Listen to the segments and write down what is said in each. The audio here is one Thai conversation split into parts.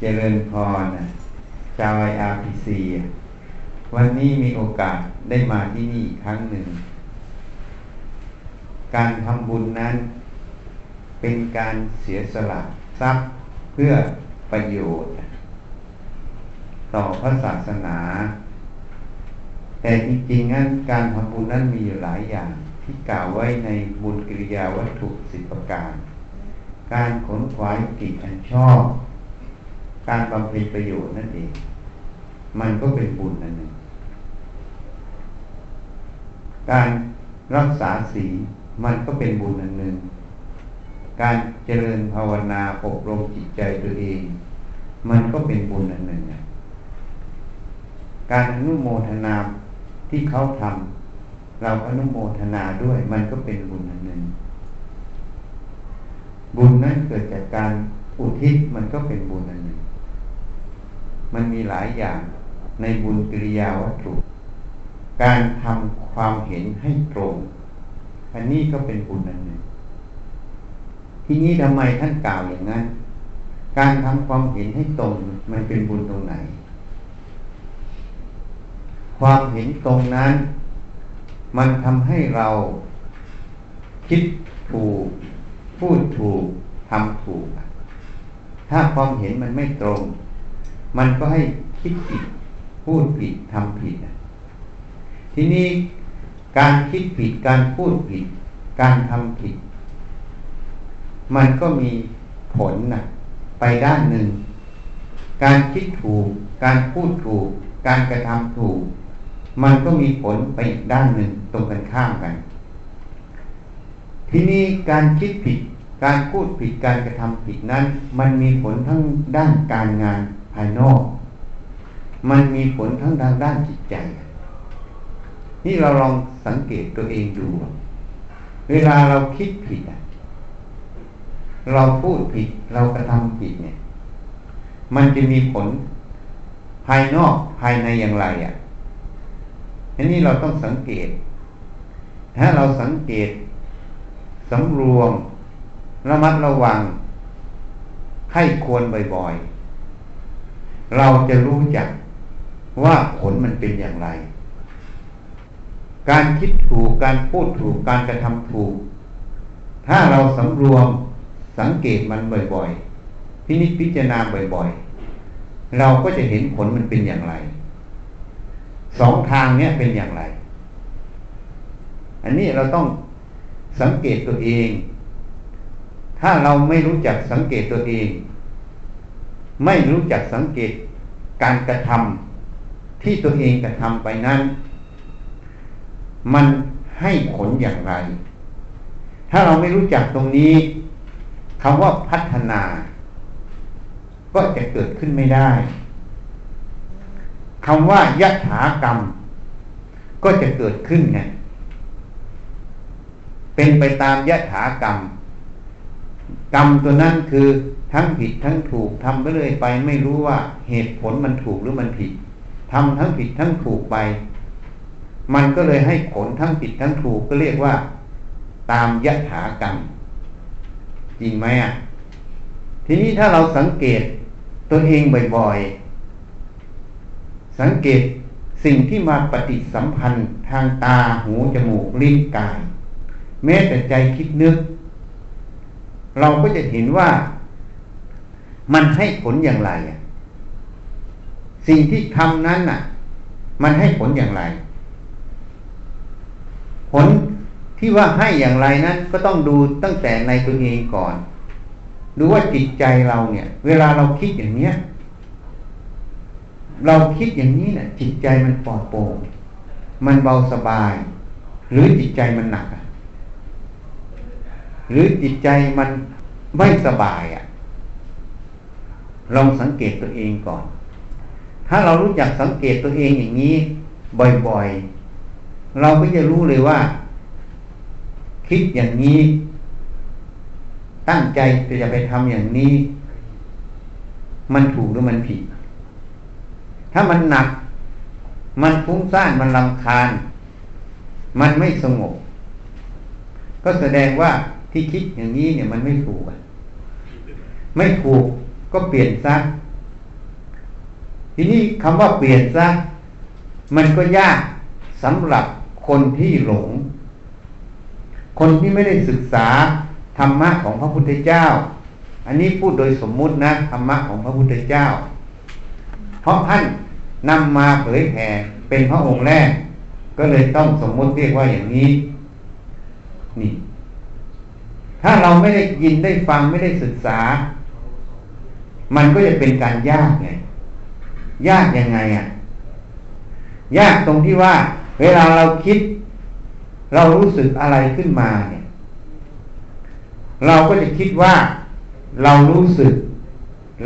เจริญพรชาวไออาร์พีซีวันนี้มีโอกาสได้มาที่นี่อีกครั้งหนึ่ง การทำบุญนั้น เป็นการเสียสละทรัพย์เพื่อประโยชน์ ต่อพระศาสนา แต่จริงๆนั้นการทำบุญนั้นมีอยู่หลายอย่างที่กล่าวไว้ในบุญกิริยาวัตถุสิบประการ การขนขวายกิจอันชอบ การบำเพ็ญประโยชน์นั่นเอง มันก็เป็นบุญนั่นเองการรักษาศีลมันก็เป็นบุญอันหนึ่ง การเจริญภาวนาอบรมจิตใจตัวเอง มันก็เป็นบุญอันหนึ่ง การอนุโมทนาที่เขาทำเราอนุโมทนาด้วยมันก็เป็นบุญอันหนึ่ง บุญนั้นเกิดจากการอุทิศมันก็เป็นบุญอันหนึ่ง มันมีหลายอย่างในบุญกิริยาวัตถุ การทำความเห็นให้ตรง อันนี้ก็เป็นบุญอันหนึ่ง ที่นี้ทำไมท่านกล่าวอย่างนั้น การทำความเห็นให้ตรงมันเป็นบุญตรงไหน ความเห็นตรงนั้น มันทำให้เราคิดถูก พูดถูกทำถูก ถ้าความเห็นมันไม่ตรง มันก็ให้คิดผิดพูดผิดทำผิดทีนี้การคิดผิดการพูดผิด การทำผิด มันก็มีผลนะไปด้านหนึ่ง การคิดถูก การพูดถูก การกระทำถูก มันก็มีผลไปอีกด้านหนึ่งตรงกันข้ามกัน ทีนี้การคิดผิด การพูดผิดการกระทำผิดนั้น มันมีผลทั้งด้านการงานายนอก มันมีผลทั้งทางด้านจิตใจ นี่เราลองสังเกตตัวเองดู เวลาเราคิดผิดเราพูดผิดเรากระทำผิดเนี่ย มันจะมีผลภายนอกภายในอย่างไรอะอันนี้เราต้องสังเกต ถ้าเราสังเกตสำรวมระมัดระวัง ให้ควรบ่อย เราจะรู้จักว่าผลมันเป็นอย่างไร การคิดถูกการพูดถูกการกระทำถูก ถ้าเราสำรวมสังเกตมันบ่อยๆ พินิจพิจารณาบ่อยๆ เราก็จะเห็นผลมันเป็นอย่างไร สองทางเนี้ยเป็นอย่างไร อันนี้เราต้องสังเกตตัวเอง ถ้าเราไม่รู้จักสังเกตตัวเอง ไม่รู้จักสังเกตการกระทำที่ตัวเองกระทำไปนั้น มันให้ผลอย่างไร ถ้าเราไม่รู้จักตรงนี้คำว่าพัฒนา ก็จะเกิดขึ้นไม่ได้คำว่ายะถากรรม ก็จะเกิดขึ้นไงเป็นไปตามยะถากรรม กรรมตัวนั้นคือทั้งผิดทั้งถูกทำไปเรื่อยไป ไม่รู้ว่าเหตุผลมันถูกหรือมันผิดทำทั้งผิดทั้งถูกไป มันก็เลยให้ผลทั้งผิดทั้งถูกก็เรียกว่า ตามยะถากรรม จริงไหมอะ ทีนี้ถ้าเราสังเกตตัวเองบ่อยๆ สังเกตสิ่งที่มาปฏิสัมพันธ์ทางตาหูจมูกลิ้นกาย แม้แต่ใจคิดนึก เราก็จะเห็นว่ามันให้ผลอย่างไร สิ่งที่ทำนั้นน่ะ มันให้ผลอย่างไร ผลที่ว่าให้อย่างไรนั้นก็ต้องดูตั้งแต่ในตัวเองก่อน ดูว่าจิตใจเราเนี่ย เวลาเราคิดอย่างเนี้ย เราคิดอย่างนี้เนะ่ยจิตใจมันปลอดโปร่งมันเบาสบาย หรือจิตใจมันหนักหรือจิตใจมัน ไม่สบายอะ่ะลองสังเกตตัวเองก่อน ถ้าเรารู้จักสังเกตตัวเองอย่างนี้ บ่อยๆ เราก็จะรู้เลยว่า คิดอย่างนี้ ตั้งใจจะไปทำอย่างนี้ มันถูกหรือมันผิด ถ้ามันหนัก มันฟุ้งซ่านมันลำคาญ มันไม่สงบ ก็แสดงว่า ที่คิดอย่างนี้เนี่ยมันไม่ถูกไม่ถูกก็เปลี่ยนซะทีนี้คำว่าเปลี่ยนซะมันก็ยากสำหรับคนที่หลง คนที่ไม่ได้ศึกษาธรรมะของพระพุทธเจ้า อันนี้พูดโดยสมมุตินะธรรมะของพระพุทธเจ้า เพราะท่านนำมาเผยแผ่เป็นพระองค์แรก ก็เลยต้องสมมุติเรียกว่าอย่างนี้ นี่ ถ้าเราไม่ได้ยินได้ฟังไม่ได้ศึกษา มันก็จะเป็นการยากไงยากยังไงอะ ยากตรงที่ว่า เวลาเราคิด เรารู้สึกอะไรขึ้นมาเนี่ย เราก็จะคิดว่าเรารู้สึก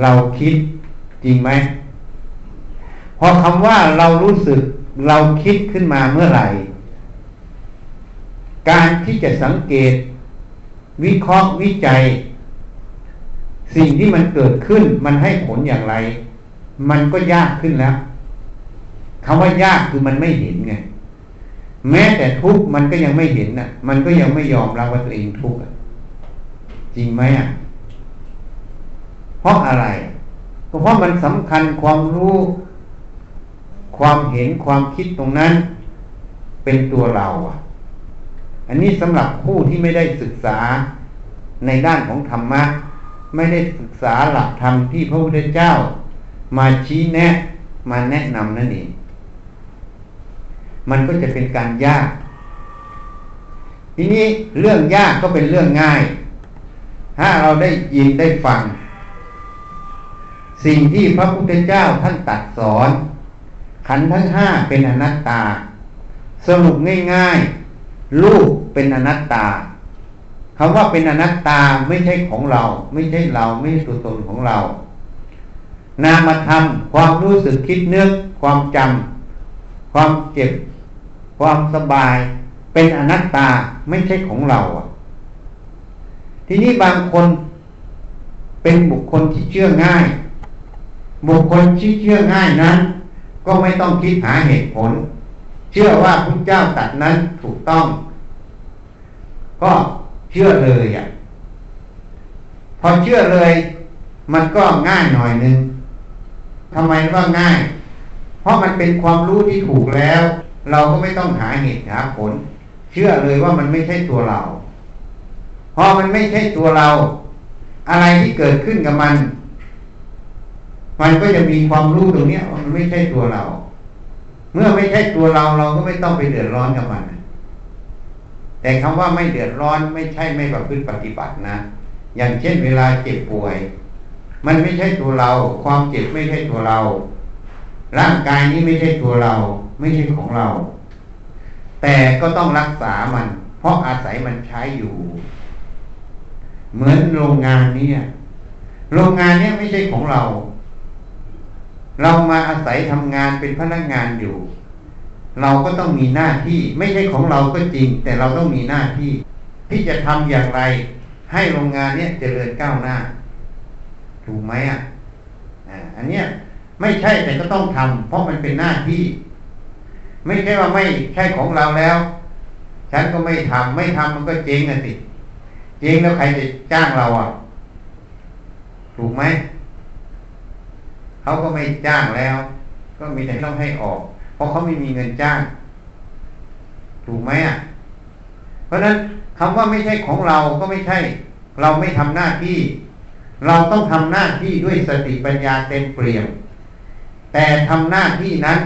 เราคิดจริงไหมพอคำว่าเรารู้สึก เราคิดขึ้นมาเมื่อไหร่ การที่จะสังเกต วิเคราะห์วิจัย สิ่งที่มันเกิดขึ้นมันให้ผลอย่างไร มันก็ยากขึ้นแล้วคำว่ายากคือมันไม่เห็นไงแม้แต่ทุกข์มันก็ยังไม่เห็นนะมันก็ยังไม่ยอมรับว่าตัวเองทุกข์จริงไหมอะเพราะอะไรก็เพราะมันสำคัญความรู้ความเห็นความคิดตรงนั้น เป็นตัวเราอะ อันนี้สำหรับผู้ที่ไม่ได้ศึกษาในด้านของธรรมะ ไม่ได้ศึกษาหลักธรรมที่พระพุทธเจ้า มาชี้แนะมาแนะนำนั่นเองมันก็จะเป็นการยาก ทีนี้เรื่องยากก็เป็นเรื่องง่าย ถ้าเราได้ยินได้ฟัง สิ่งที่พระพุทธเจ้าท่านตัดสอน ขันทั้งห้าเป็นอนัตตา สรุปง่ายๆ รูปเป็นอนัตตาคำว่าเป็นอนัตตาไม่ใช่ของเรา ไม่ใช่เราไม่ใช่ตัวตนของเรา นามธรรมความรู้สึกคิดนึกความจำความเจ็บ ความสบาย เป็นอนัตตาไม่ใช่ของเราทีนี้บางคนเป็นบุคคลที่เชื่อง่าย บุคคลที่เชื่อง่ายนั้น ก็ไม่ต้องคิดหาเหตุผล เชื่อว่าพระเจ้าตัดนั้นถูกต้อง ก็เชื่อเลยอะพอเชื่อเลย มันก็ง่ายหน่อยนึงทำไมว่าง่าย เพราะมันเป็นความรู้ที่ถูกแล้ว เราก็ไม่ต้องหาเหตุหาผล เชื่อเลยว่ามันไม่ใช่ตัวเรา พอมันไม่ใช่ตัวเรา อะไรที่เกิดขึ้นกับมัน มันก็จะมีความรู้ตรงนี้มันไม่ใช่ตัวเรา เมื่อไม่ใช่ตัวเราเราก็ไม่ต้องไปเดือดร้อนกับมัน แต่คำว่าไม่เดือดร้อนไม่ใช่ไม่ประพฤติปฏิบัตินะ อย่างเช่นเวลาเจ็บป่วย มันไม่ใช่ตัวเรา ความเจ็บไม่ใช่ตัวเรา ร่างกายนี้ไม่ใช่ตัวเรา ไม่ใช่ของเรา แต่ก็ต้องรักษามัน เพราะอาศัยมันใช้อยู่ เหมือนโรงงานนี้โรงงานนี้ไม่ใช่ของเรา เรามาอาศัยทำงานเป็นพนักงานอยู่ เราก็ต้องมีหน้าที่ไม่ใช่ของเราก็จริง แต่เราต้องมีหน้าที่ ที่จะทำอย่างไร ให้โรงงานเนี้ยเจริญก้าวหน้า ถูกไหมอะอันเนี้ยไม่ใช่แต่ก็ต้องทำเพราะมันเป็นหน้าที่ ไม่ใช่ว่าไม่ใช่ของเราแล้ว ฉันก็ไม่ทำไม่ทำมันก็เจ๊งอะสิเจ๊งแล้วใครจะจ้างเราอะ ถูกไหม เขาก็ไม่จ้างแล้ว ก็มีแต่ต้องให้ออก เพราะเขาไม่มีเงินจ้าง ถูกไหมอะ เพราะนั้นคำว่าไม่ใช่ของเราก็ไม่ใช่ เราไม่ทำหน้าที่ เราต้องทำหน้าที่ด้วยสติปัญญาเต็มเปลี่ยมแต่ทำหน้าที่นั้น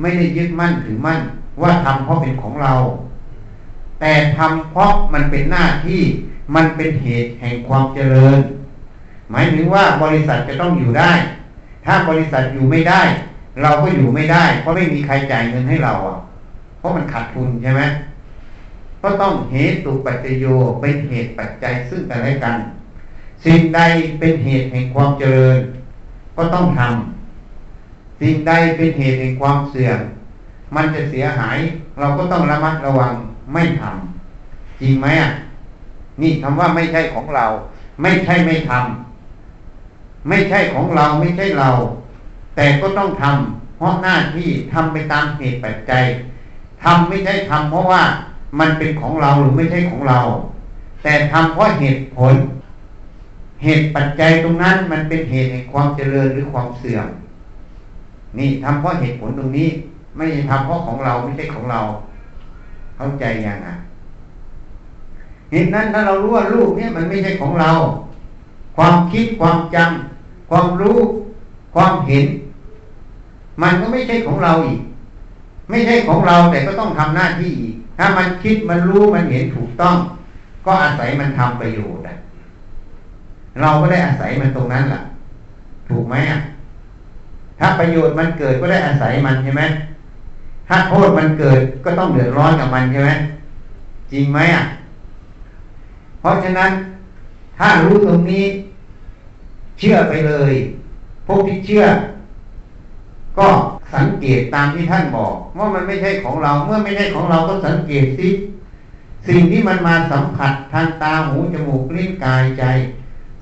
ไม่ได้ยึดมั่นถือมั่น ว่าทำเพราะเป็นของเรา แต่ทำเพราะมันเป็นหน้าที่มันเป็นเหตุแห่งความเจริญ หมายถึงว่าบริษัทจะต้องอยู่ได้ ถ้าบริษัทอยู่ไม่ได้ เราก็อยู่ไม่ได้ เพราะไม่มีใครจ่ายเงินให้เราอะ เพราะมันขาดทุนใช่ไหมก็ต้องเหตุปัจจโยเป็นเหตุปัจจัยซึ่งกันและกัน สิ่งใดเป็นเหตุแห่งความเจริญ ก็ต้องทำสิ่งใดเป็นเหตุแห่งความเสื่อมมันจะเสียหาย เราก็ต้องระมัดระวังไม่ทำจริงไหมอะนี่คำว่าไม่ใช่ของเรา ไม่ใช่ไม่ทำ ไม่ใช่ของเราไม่ใช่เรา แต่ก็ต้องทำเพราะหน้าที่ทำไปตามเหตุปัจจัยทำไม่ใช่ทำเพราะว่ามันเป็นของเราหรือไม่ใช่ของเรา แต่ทำเพราะเหตุผล เหตุปัจจัยตรงนั้นมันเป็นเหตุแห่งความเจริญหรือความเสื่อม นี่ทำเพราะเหตุผลตรงนี้ ไม่ใช่ทำเพราะของเราไม่ใช่ของเรา เข้าใจยังอะเหตุนั้นถ้าเรารู้ว่ารูปเนี่ยมันไม่ใช่ของเรา ความคิดความจำ ความรู้ความเห็น มันก็ไม่ใช่ของเราอีก ไม่ใช่ของเราแต่ก็ต้องทำหน้าที่อีก ถ้ามันคิดมันรู้มันเห็นถูกต้อง ก็อาศัยมันทำประโยชน์เราก็ได้อาศัยมันตรงนั้นแหละถูกไหมอะถ้าประโยชน์มันเกิดก็ได้อาศัยมันใช่ไหมถ้าโทษมันเกิดก็ต้องเดือดร้อนกับมันใช่ไหมจริงไหมอะ เพราะฉะนั้นถ้ารู้ตรงนี้ เชื่อไปเลยพวกที่เชื่อ ก็สังเกตตามที่ท่านบอก ว่ามันไม่ใช่ของเรา เมื่อไม่ใช่ของเราก็สังเกตสิสิ่งที่มันมาสัมผัสทางตาหูจมูกลิ้นกายใจ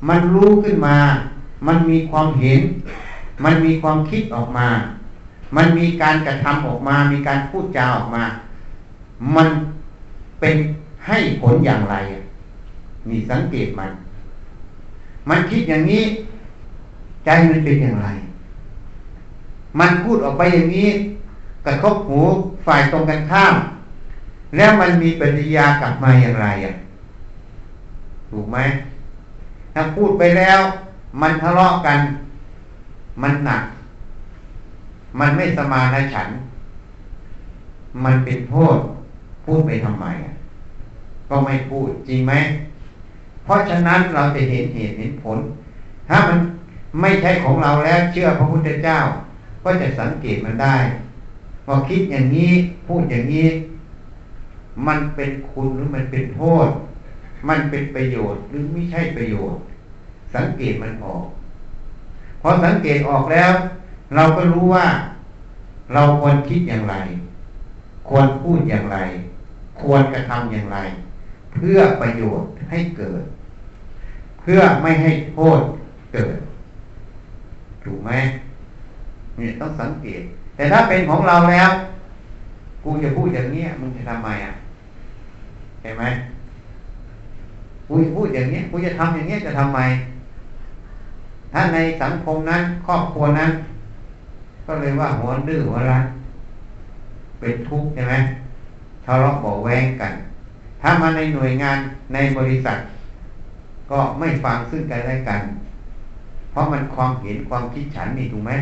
มันรู้ขึ้นมา มันมีความเห็น มันมีความคิดออกมา มันมีการกระทำออกมา มีการพูดจาออกมา มันเป็นให้ผลอย่างไร นี่สังเกตมัน มันคิดอย่างนี้ ใจมันเป็นอย่างไร มันพูดออกไปอย่างนี้กระทบหูฝ่ายตรงกันข้าม แล้วมันมีปฏิยากลับมาอย่างไรอะถูกไหมถ้าพูดไปแล้ว มันทะเลาะกัน มันหนัก มันไม่สมานฉัน มันเป็นโทษ พูดไปทำไมอะก็ไม่พูดจริงไหม เพราะฉะนั้นเราจะเห็นเหตุเห็นผล ถ้ามันไม่ใช่ของเราแล้วเชื่อพระพุทธเจ้า ก็จะสังเกตมันได้ว่าคิดอย่างนี้พูดอย่างนี้ มันเป็นคุณหรือมันเป็นโทษ มันเป็นประโยชน์หรือไม่ใช่ประโยชน์ สังเกตมันออกพอสังเกตออกแล้ว เราก็รู้ว่า เราควรคิดอย่างไร ควรพูดอย่างไร ควรกระทำอย่างไร เพื่อประโยชน์ให้เกิด เพื่อไม่ให้โทษเกิด ถูกไหมนี่ต้องสังเกต แต่ถ้าเป็นของเราแล้ว กูจะพูดอย่างนี้มึงจะทำไมอะเห็นไหมกูจะพูดอย่างนี้กูจะทำอย่างนี้จะทำไม ถ้าในสังคมนั้น ครอบครัวนั้น ก็เลยว่าหัวดื้อหัวรั้นเป็นทุกข์ใช่ไหมทะเลาะบอแวงกัน ถ้ามาในหน่วยงานในบริษัท ก็ไม่ฟังซึ่งกันและกัน เพราะมันความเห็นความคิดฉันนี่ถูกไหม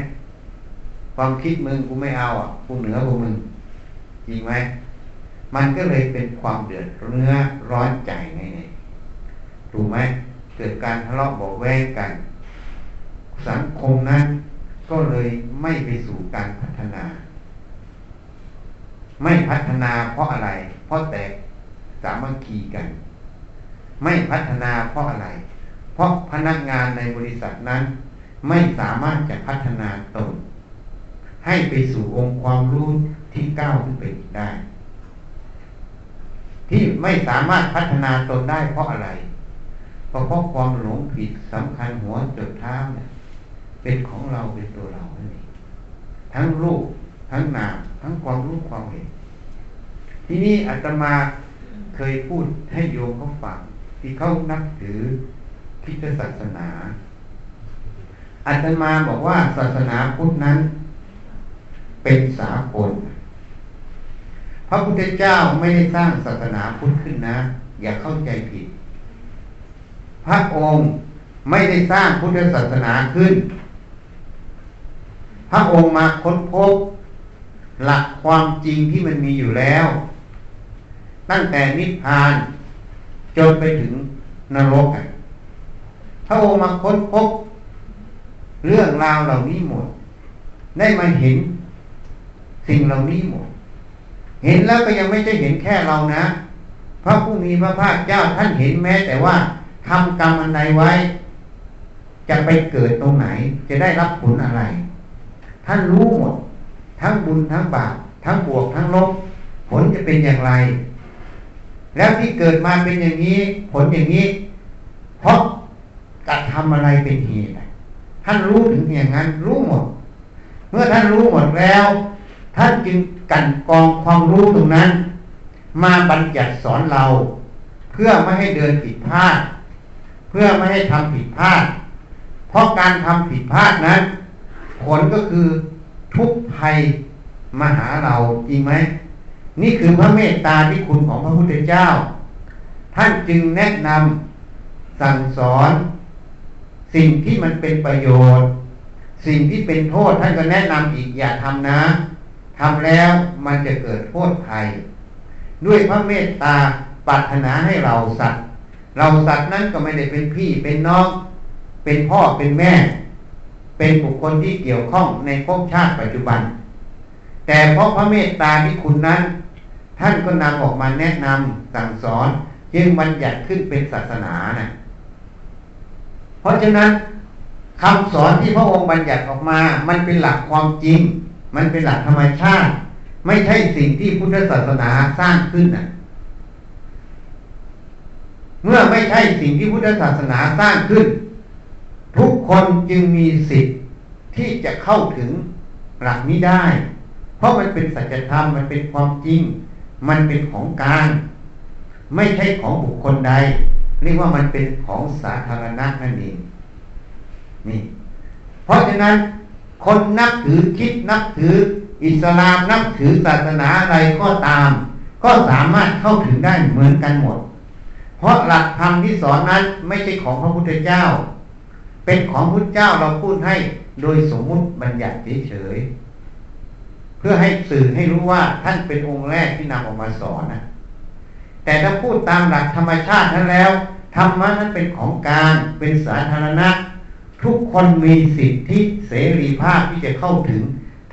ความคิดมึงกูไม่เอาอะกูเหนือกว่ามึงจริงไหมมันก็เลยเป็นความเดือดเนื้อร้อนใจไงถูกไหมเกิดการทะเลาะบอกแว้งกัน สังคมนั้นก็เลยไม่ไปสู่การพัฒนา ไม่พัฒนาเพราะอะไร เพราะแตกสามัคคีกัน ไม่พัฒนาเพราะอะไร เพราะพนักงานในบริษัทนั้น ไม่สามารถจะพัฒนาตน ให้ไปสู่องค์ความรู้ที่ก้าวขึ้นไปได้ ที่ไม่สามารถพัฒนาตนได้เพราะอะไรเพราะความหลงผิดสำคัญหัวจดเท้าเนี่ยเป็นของเราเป็นตัวเรานั่นเองทั้งรูปทั้งนามทั้งความรู้ความเห็น ที่นี่อาตมาเคยพูดให้โยมเขาฟัง ที่เขานับถือพิทศาสนาอาตมาบอกว่าศาสนาพุทธนั้น เป็นสากลพระพุทธเจ้าไม่ได้สร้างศาสนาพุทธขึ้นนะ อย่าเข้าใจผิด พระองค์ไม่ได้สร้างพุทธศาสนาขึ้น พระองค์มาค้นพบ หลักความจริงที่มันมีอยู่แล้ว ตั้งแต่นิพพาน จนไปถึงนรกพระองค์มาค้นพบเรื่องราวเหล่านี้หมด ได้มาเห็นสิ่งเหล่านี้หมด เห็นแล้วก็ยังไม่ใช่เห็นแค่เรานะ พระผู้มีพระภาคเจ้าท่านเห็นแม้ แต่ว่าทำกรรมอันใดไว้ จะไปเกิดตรงไหน จะได้รับผลอะไร ท่านรู้หมด ทั้งบุญทั้งบาปทั้งบวกทั้งลบผลจะเป็นอย่างไร แล้วที่เกิดมาเป็นอย่างนี้ ผลอย่างนี้ เพราะกระทำอะไรเป็นเหตุท่านรู้ถึงอย่างนั้น รู้หมด เมื่อท่านรู้หมดแล้ว ท่านจึงกันกองความรู้ตรงนั้น มาบัญญัติสอนเรา เพื่อไม่ให้เดินผิดพลาด เพื่อไม่ให้ทำผิดพลาด เพราะการทำผิดพลาดนั้น ผลก็คือทุกภัยมาหาเราจริงไหม นี่คือพระเมตตาที่คุณของพระพุทธเจ้า ท่านจึงแนะนำสั่งสอน สิ่งที่มันเป็นประโยชน์ สิ่งที่เป็นโทษท่านก็แนะนำอีกอย่าทำนะทำแล้วมันจะเกิดโทษภัย ด้วยพระเมตตาปรารถนาให้เราสัตว์ เราสัตว์นั้นก็ไม่ได้เป็นพี่เป็นน้อง เป็นพ่อเป็นแม่ เป็นบุคคลที่เกี่ยวข้องในภพชาติปัจจุบัน แต่เพราะพระเมตตาที่คุณนั้น ท่านก็นำออกมาแนะนำสั่งสอน จึงบัญญัติขึ้นเป็นศาสนานะเพราะฉะนั้นคำสอนที่พระองค์บัญญัติออกมา มันเป็นหลักความจริง มันเป็นหลักธรรมชาติ ไม่ใช่สิ่งที่พุทธศาสนาสร้างขึ้นนะเมื่อไม่ใช่สิ่งที่พุทธศาสนาสร้างขึ้น ทุกคนจึงมีสิทธิ์ที่จะเข้าถึงหลักนี้ได้ เพราะมันเป็นสัจธรรมมันเป็นความจริง มันเป็นของกลาง ไม่ใช่ของบุคคลใด เรียกว่ามันเป็นของสาธารณะนั่นเองนี่ เพราะฉะนั้น คนนับถือคิดนับถือ อิสลามนับถือศาสนาอะไรก็ตาม ก็สามารถเข้าถึงได้เหมือนกันหมด เพราะหลักธรรมที่สอนนั้นไม่ใช่ของพระพุทธเจ้า เป็นของพุทธเจ้าเราพูดให้โดยสมมุติบัญญัติเฉยๆ เพื่อให้สื่อให้รู้ว่าท่านเป็นองค์แรกที่นำออกมาสอนนะแต่ถ้าพูดตามหลักธรรมชาตินั้นแล้วธรรมะนั้นเป็นของกลางเป็นสาธารณะ ทุกคนมีสิทธิเสรีภาพที่จะเข้าถึง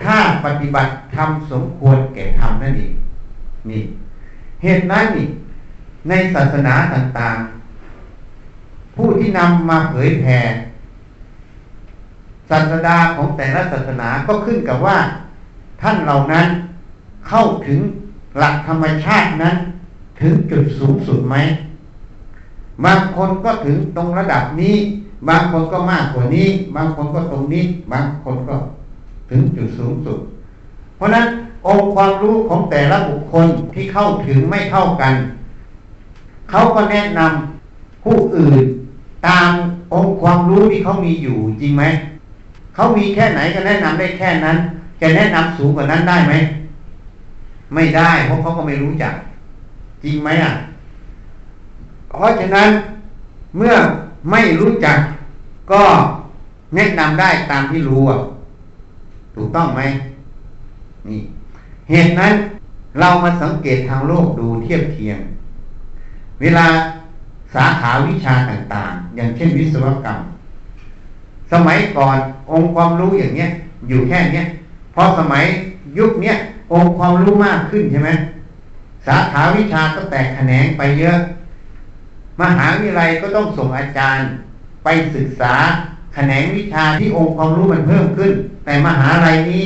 ถ้าปฏิบัติทำสมควรแก่ธรรมนั่นเองนี่ เหตุนั้นนี่ในศาสนาต่างๆ ผู้ที่นำมาเผยแผ่ศาสดาของแต่ละศาสนาก็ขึ้นกับว่า ท่านเหล่านั้นเข้าถึงหลักธรรมชาตินั้น ถึงจุดสูงสุดไหม บางคนก็ถึงตรงระดับนี้ บางคนก็มากกว่านี้ บางคนก็ตรงนี้ บางคนก็ถึงจุดสูงสุด เพราะนั้นองค์ความรู้ของแต่ละบุคคลที่เข้าถึงไม่เท่ากัน เขาก็แนะนำผู้อื่นตามองค์ความรู้ที่เขามีอยู่จริงไหม เขามีแค่ไหนก็แนะนำได้แค่นั้น จะแนะนำสูงกว่านั้นได้ไหม ไม่ได้เพราะเขาก็ไม่รู้จัก จริงไหมอะ เพราะฉะนั้นเมื่อไม่รู้จักก็แนะนำได้ตามที่รู้ถูกต้องไหมนี่เหตุนั้นเรามาสังเกตทางโลกดูเทียบเคียง เวลาสาขาวิชาต่างๆ อย่างเช่นวิศวกรรม สมัยก่อนองค์ความรู้อย่างเนี้ยอยู่แค่เนี้ย พอสมัยยุคเนี้ยองค์ความรู้มากขึ้นใช่ไหมสาขาวิชาก็แตกแขนงไปเยอะ มหาวิทยาลัยก็ต้องส่งอาจารย์ไปศึกษาแขนงวิชาที่องค์ความรู้มันเพิ่มขึ้น แต่มหาลัยนี้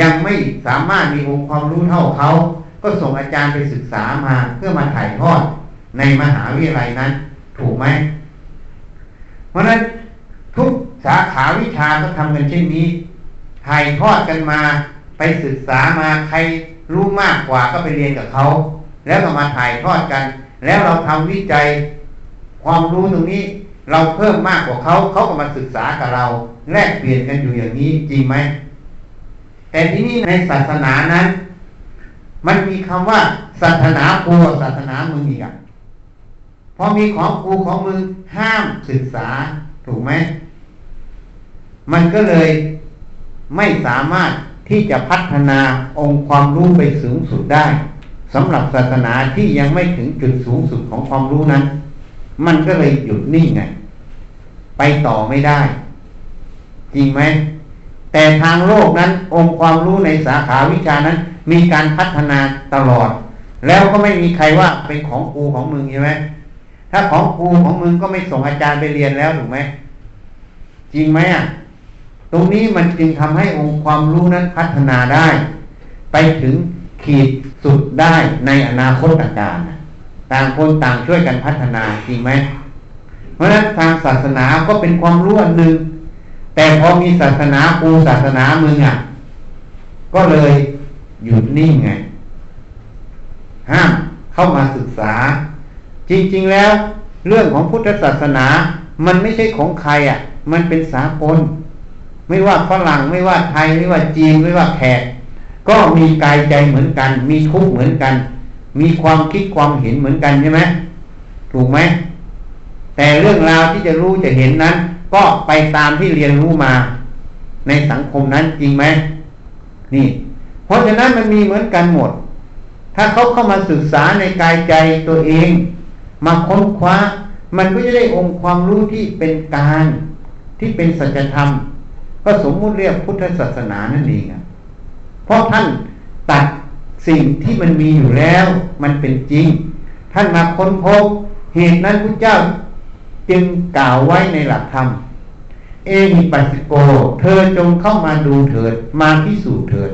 ยังไม่สามารถมีองค์ความรู้เท่าเขา ก็ส่งอาจารย์ไปศึกษามาเพื่อมาถ่ายทอดในมหาวิทยาลัยนั้น ถูกไหม เพราะนั้นทุกสาขาวิชาก็ทำกันเช่นนี้ ถ่ายทอดกันมาไปศึกษามาใครรู้มากกว่าก็ไปเรียนกับเขา แล้วก็มาถ่ายทอดกัน แล้วเราทำวิจัย ความรู้ตรงนี้ เราเพิ่มมากกว่าเขาเขาก็มาศึกษากับเรา แลกเปลี่ยนกันอยู่อย่างนี้จริงไหมแต่ที่นี่ในศาสนานั้น มันมีคำว่าศาสนาครูศาสนามึงอีกอะพอมีของครูของมึงห้ามศึกษาถูกไหมมันก็เลย ไม่สามารถที่จะพัฒนาองค์ความรู้ไปสูงสุดได้สำหรับศาสนาที่ยังไม่ถึงจุดสูงสุดของความรู้นั้น มันก็เลยหยุดนิ่งไง ไปต่อไม่ได้ จริงไหม แต่ทางโลกนั้น องค์ความรู้ในสาขาวิชานั้น มีการพัฒนาตลอด แล้วก็ไม่มีใครว่าเป็นของครูของมึงใช่ไหมถ้าของครูของมึงก็ไม่ส่งอาจารย์ไปเรียนแล้วถูกไหมจริงไหมอะ ตรงนี้มันจึงทำให้องค์ความรู้นั้นพัฒนาได้ ไปถึงขีดสุดได้ในอนาคตต่างๆต่างคนต่างช่วยกันพัฒนาจริงไหมเพราะฉะนั้นทางศาสนาก็เป็นความรู้อันหนึ่งแต่พอมีศาสนาปูศาสนามึงอะ ก็เลยหยุดนิ่งไง ห้ามเข้ามาศึกษา จริง ๆแล้ว เรื่องของพุทธศาสนา มันไม่ใช่ของใครอะ มันเป็นสากล ไม่ว่าฝรั่งไม่ว่าไทยไม่ว่าจีนไม่ว่าแขก ก็มีกายใจเหมือนกัน มีทุกข์เหมือนกัน มีความคิดความเห็นเหมือนกันใช่ไหมถูกไหมแต่เรื่องราวที่จะรู้จะเห็นนั้น ก็ไปตามที่เรียนรู้มา ในสังคมนั้นจริงไหมนี่ เพราะฉะนั้นมันมีเหมือนกันหมด ถ้าเขาเข้ามาศึกษาในกายใจตัวเอง มาค้นคว้า มันก็จะได้องค์ความรู้ที่เป็นกลางที่เป็นสัจธรรม ก็สมมุติเรียกพุทธศาสนานั่นเองเพราะท่านตัดสิ่งที่มันมีอยู่แล้ว มันเป็นจริง ท่านมาค้นพบเหตุนั้นพระเจ้าจึงกล่าวไว้ในหลักธรรม เอหิปัสสโก เธอจงเข้ามาดูเถิด มาพิสูจน์เถิด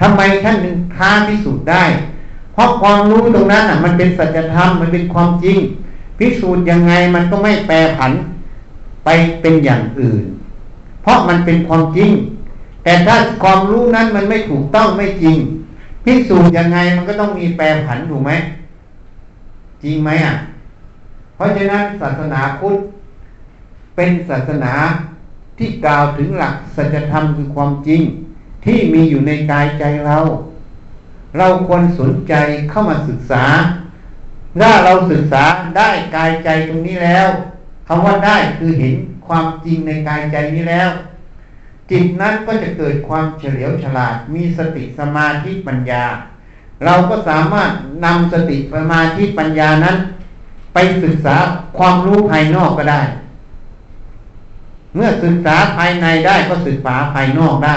ทำไมท่านถึงท้าพิสูจน์ได้ เพราะความรู้ตรงนั้นอะ มันเป็นสัจธรรม มันเป็นความจริง พิสูจน์ยังไงมันก็ไม่แปรผันไปเป็นอย่างอื่น เพราะมันเป็นความจริง แต่ถ้าความรู้นั้นมันไม่ถูกต้องไม่จริง พิสูจน์ยังไงมันก็ต้องมีแปรผันถูกไหม จริงไหมอะ เพราะฉะนั้นศาสนาพุทธเป็นศาสนาที่กล่าวถึงหลักสัจธรรมคือความจริง ที่มีอยู่ในกายใจเรา เราควรสนใจเข้ามาศึกษา ถ้าเราศึกษาได้กายใจตรงนี้แล้วคำว่าได้คือเห็น ความจริงในกายใจนี้แล้ว จิตนั้นก็จะเกิดความเฉลียวฉลาด มีสติสมาธิปัญญา เราก็สามารถนำสติสมาธิปัญญานั้น ไปศึกษาความรู้ภายนอกก็ได้ เมื่อศึกษาภายในได้ก็ศึกษาภายนอกได้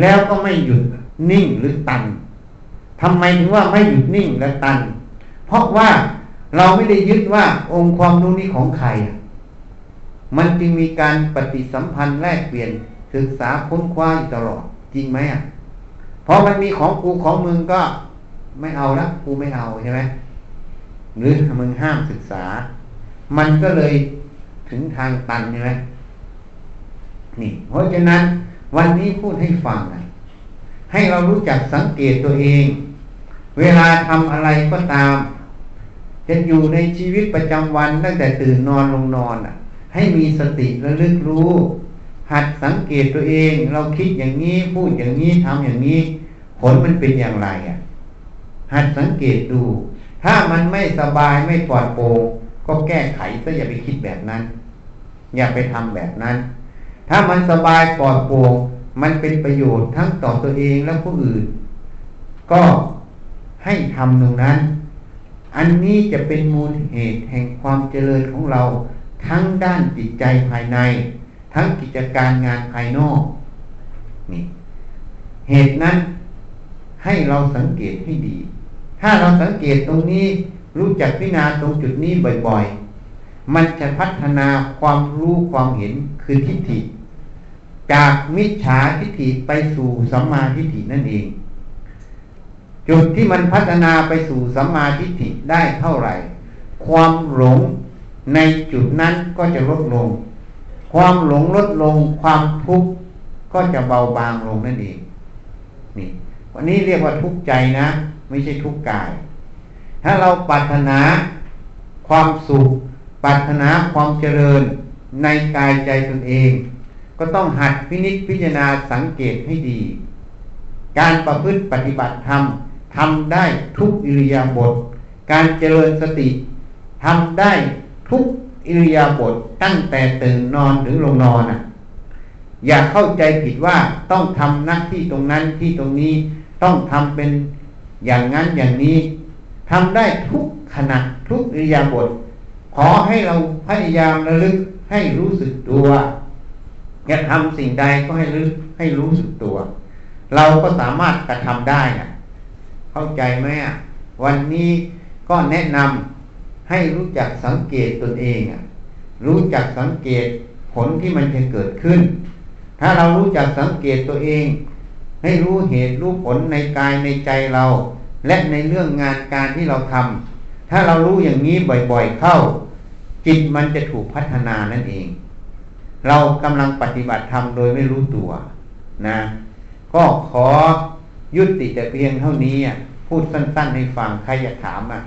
แล้วก็ไม่หยุดนิ่งหรือตันทำไมถึงว่าไม่หยุดนิ่งและตัน เพราะว่าเราไม่ได้ยึดว่าองค์ความรู้นี้ของใคร มันจึงมีการปฏิสัมพันธ์แลกเปลี่ยนศึกษาค้นคว้าอยู่ตลอดจริงไหมอะพอมันมีของกูของมึงก็ไม่เอาละกูไม่เอาใช่ไหมหรือมึงห้ามศึกษา มันก็เลยถึงทางตันใช่ไหมนี่ เพราะฉะนั้น วันนี้พูดให้ฟังนให้เรารู้จักสังเกตตัวเอง เวลาทำอะไรก็ตามจะอยู่ในชีวิตประจำวันตั้งแต่ตื่นนอนลงนอนอะ ให้มีสติระลึกรู้ หัดสังเกตตัวเอง เราคิดอย่างนี้พูดอย่างนี้ทำอย่างนี้ ผลมันเป็นอย่างไรอะ หัดสังเกตดู ถ้ามันไม่สบายไม่ปลอดโปร่งก็แก้ไขก็อย่าไปคิดแบบนั้น อย่าไปทำแบบนั้น ถ้ามันสบายปลอดโปร่งมันเป็นประโยชน์ทั้งต่อตัวเองและผู้อื่น ก็ให้ทำตรงนั้น อันนี้จะเป็นมูลเหตุแห่งความเจริญของเรา ทั้งด้านจิตใจภายใน ทั้งกิจการงานภายนอกนี่เหตุนั้นให้เราสังเกตให้ดี ถ้าเราสังเกตตรงนี้รู้จักพิจารณาตรงจุดนี้บ่อยๆ มันจะพัฒนาความรู้ความเห็นคือทิฏฐิ จากมิจฉาทิฏฐิไปสู่สัมมาทิฏฐินั่นเอง จุดที่มันพัฒนาไปสู่สัมมาทิฏฐิได้เท่าไหร่ ความหลง ในจุดนั้นก็จะลดลง ความหลงลดลงความทุกข์ก็จะเบาบางลงนั่นเองนี่วันนี้เรียกว่าทุกข์ใจนะ ไม่ใช่ทุกกาย ถ้าเราปรารถนาความสุขปรารถนาความเจริญในกายใจตนเอง ก็ต้องหัดพินิจพิจารณาสังเกตให้ดี การประพฤติปฏิบัติธรรมทำได้ทุกอิริยาบถการเจริญสติทำได้ ทุกอิริยาบถตั้งแต่ตื่นนอนถึงลงนอนอะ อย่าเข้าใจผิดว่าต้องทำหน้าที่ตรงนั้นที่ตรงนี้ต้องทำเป็นอย่างนั้นอย่างนี้ทำได้ทุกขณะทุกอิริยาบถขอให้เราพยายามระลึกให้รู้สึกตัวจะทำสิ่งใดก็ให้รู้ให้รู้สึกตัว เราก็สามารถกระทำได้นะเข้าใจไหมอะวันนี้ก็แนะนำ ให้รู้จักสังเกตตนเองอะรู้จักสังเกตผลที่มันจะเกิดขึ้น ถ้าเรารู้จักสังเกตตัวเอง ให้รู้เหตุรู้ผลในกายในใจเรา และในเรื่องงานการที่เราทำถ้าเรารู้อย่างนี้บ่อยๆเข้า จิตมันจะถูกพัฒนานั่นเอง เรากำลังปฏิบัติธรรมโดยไม่รู้ตัวนะ ก็ขอยุติแต่เพียงเท่านี้พูดสั้นๆให้ฟังใครอยากถามอะ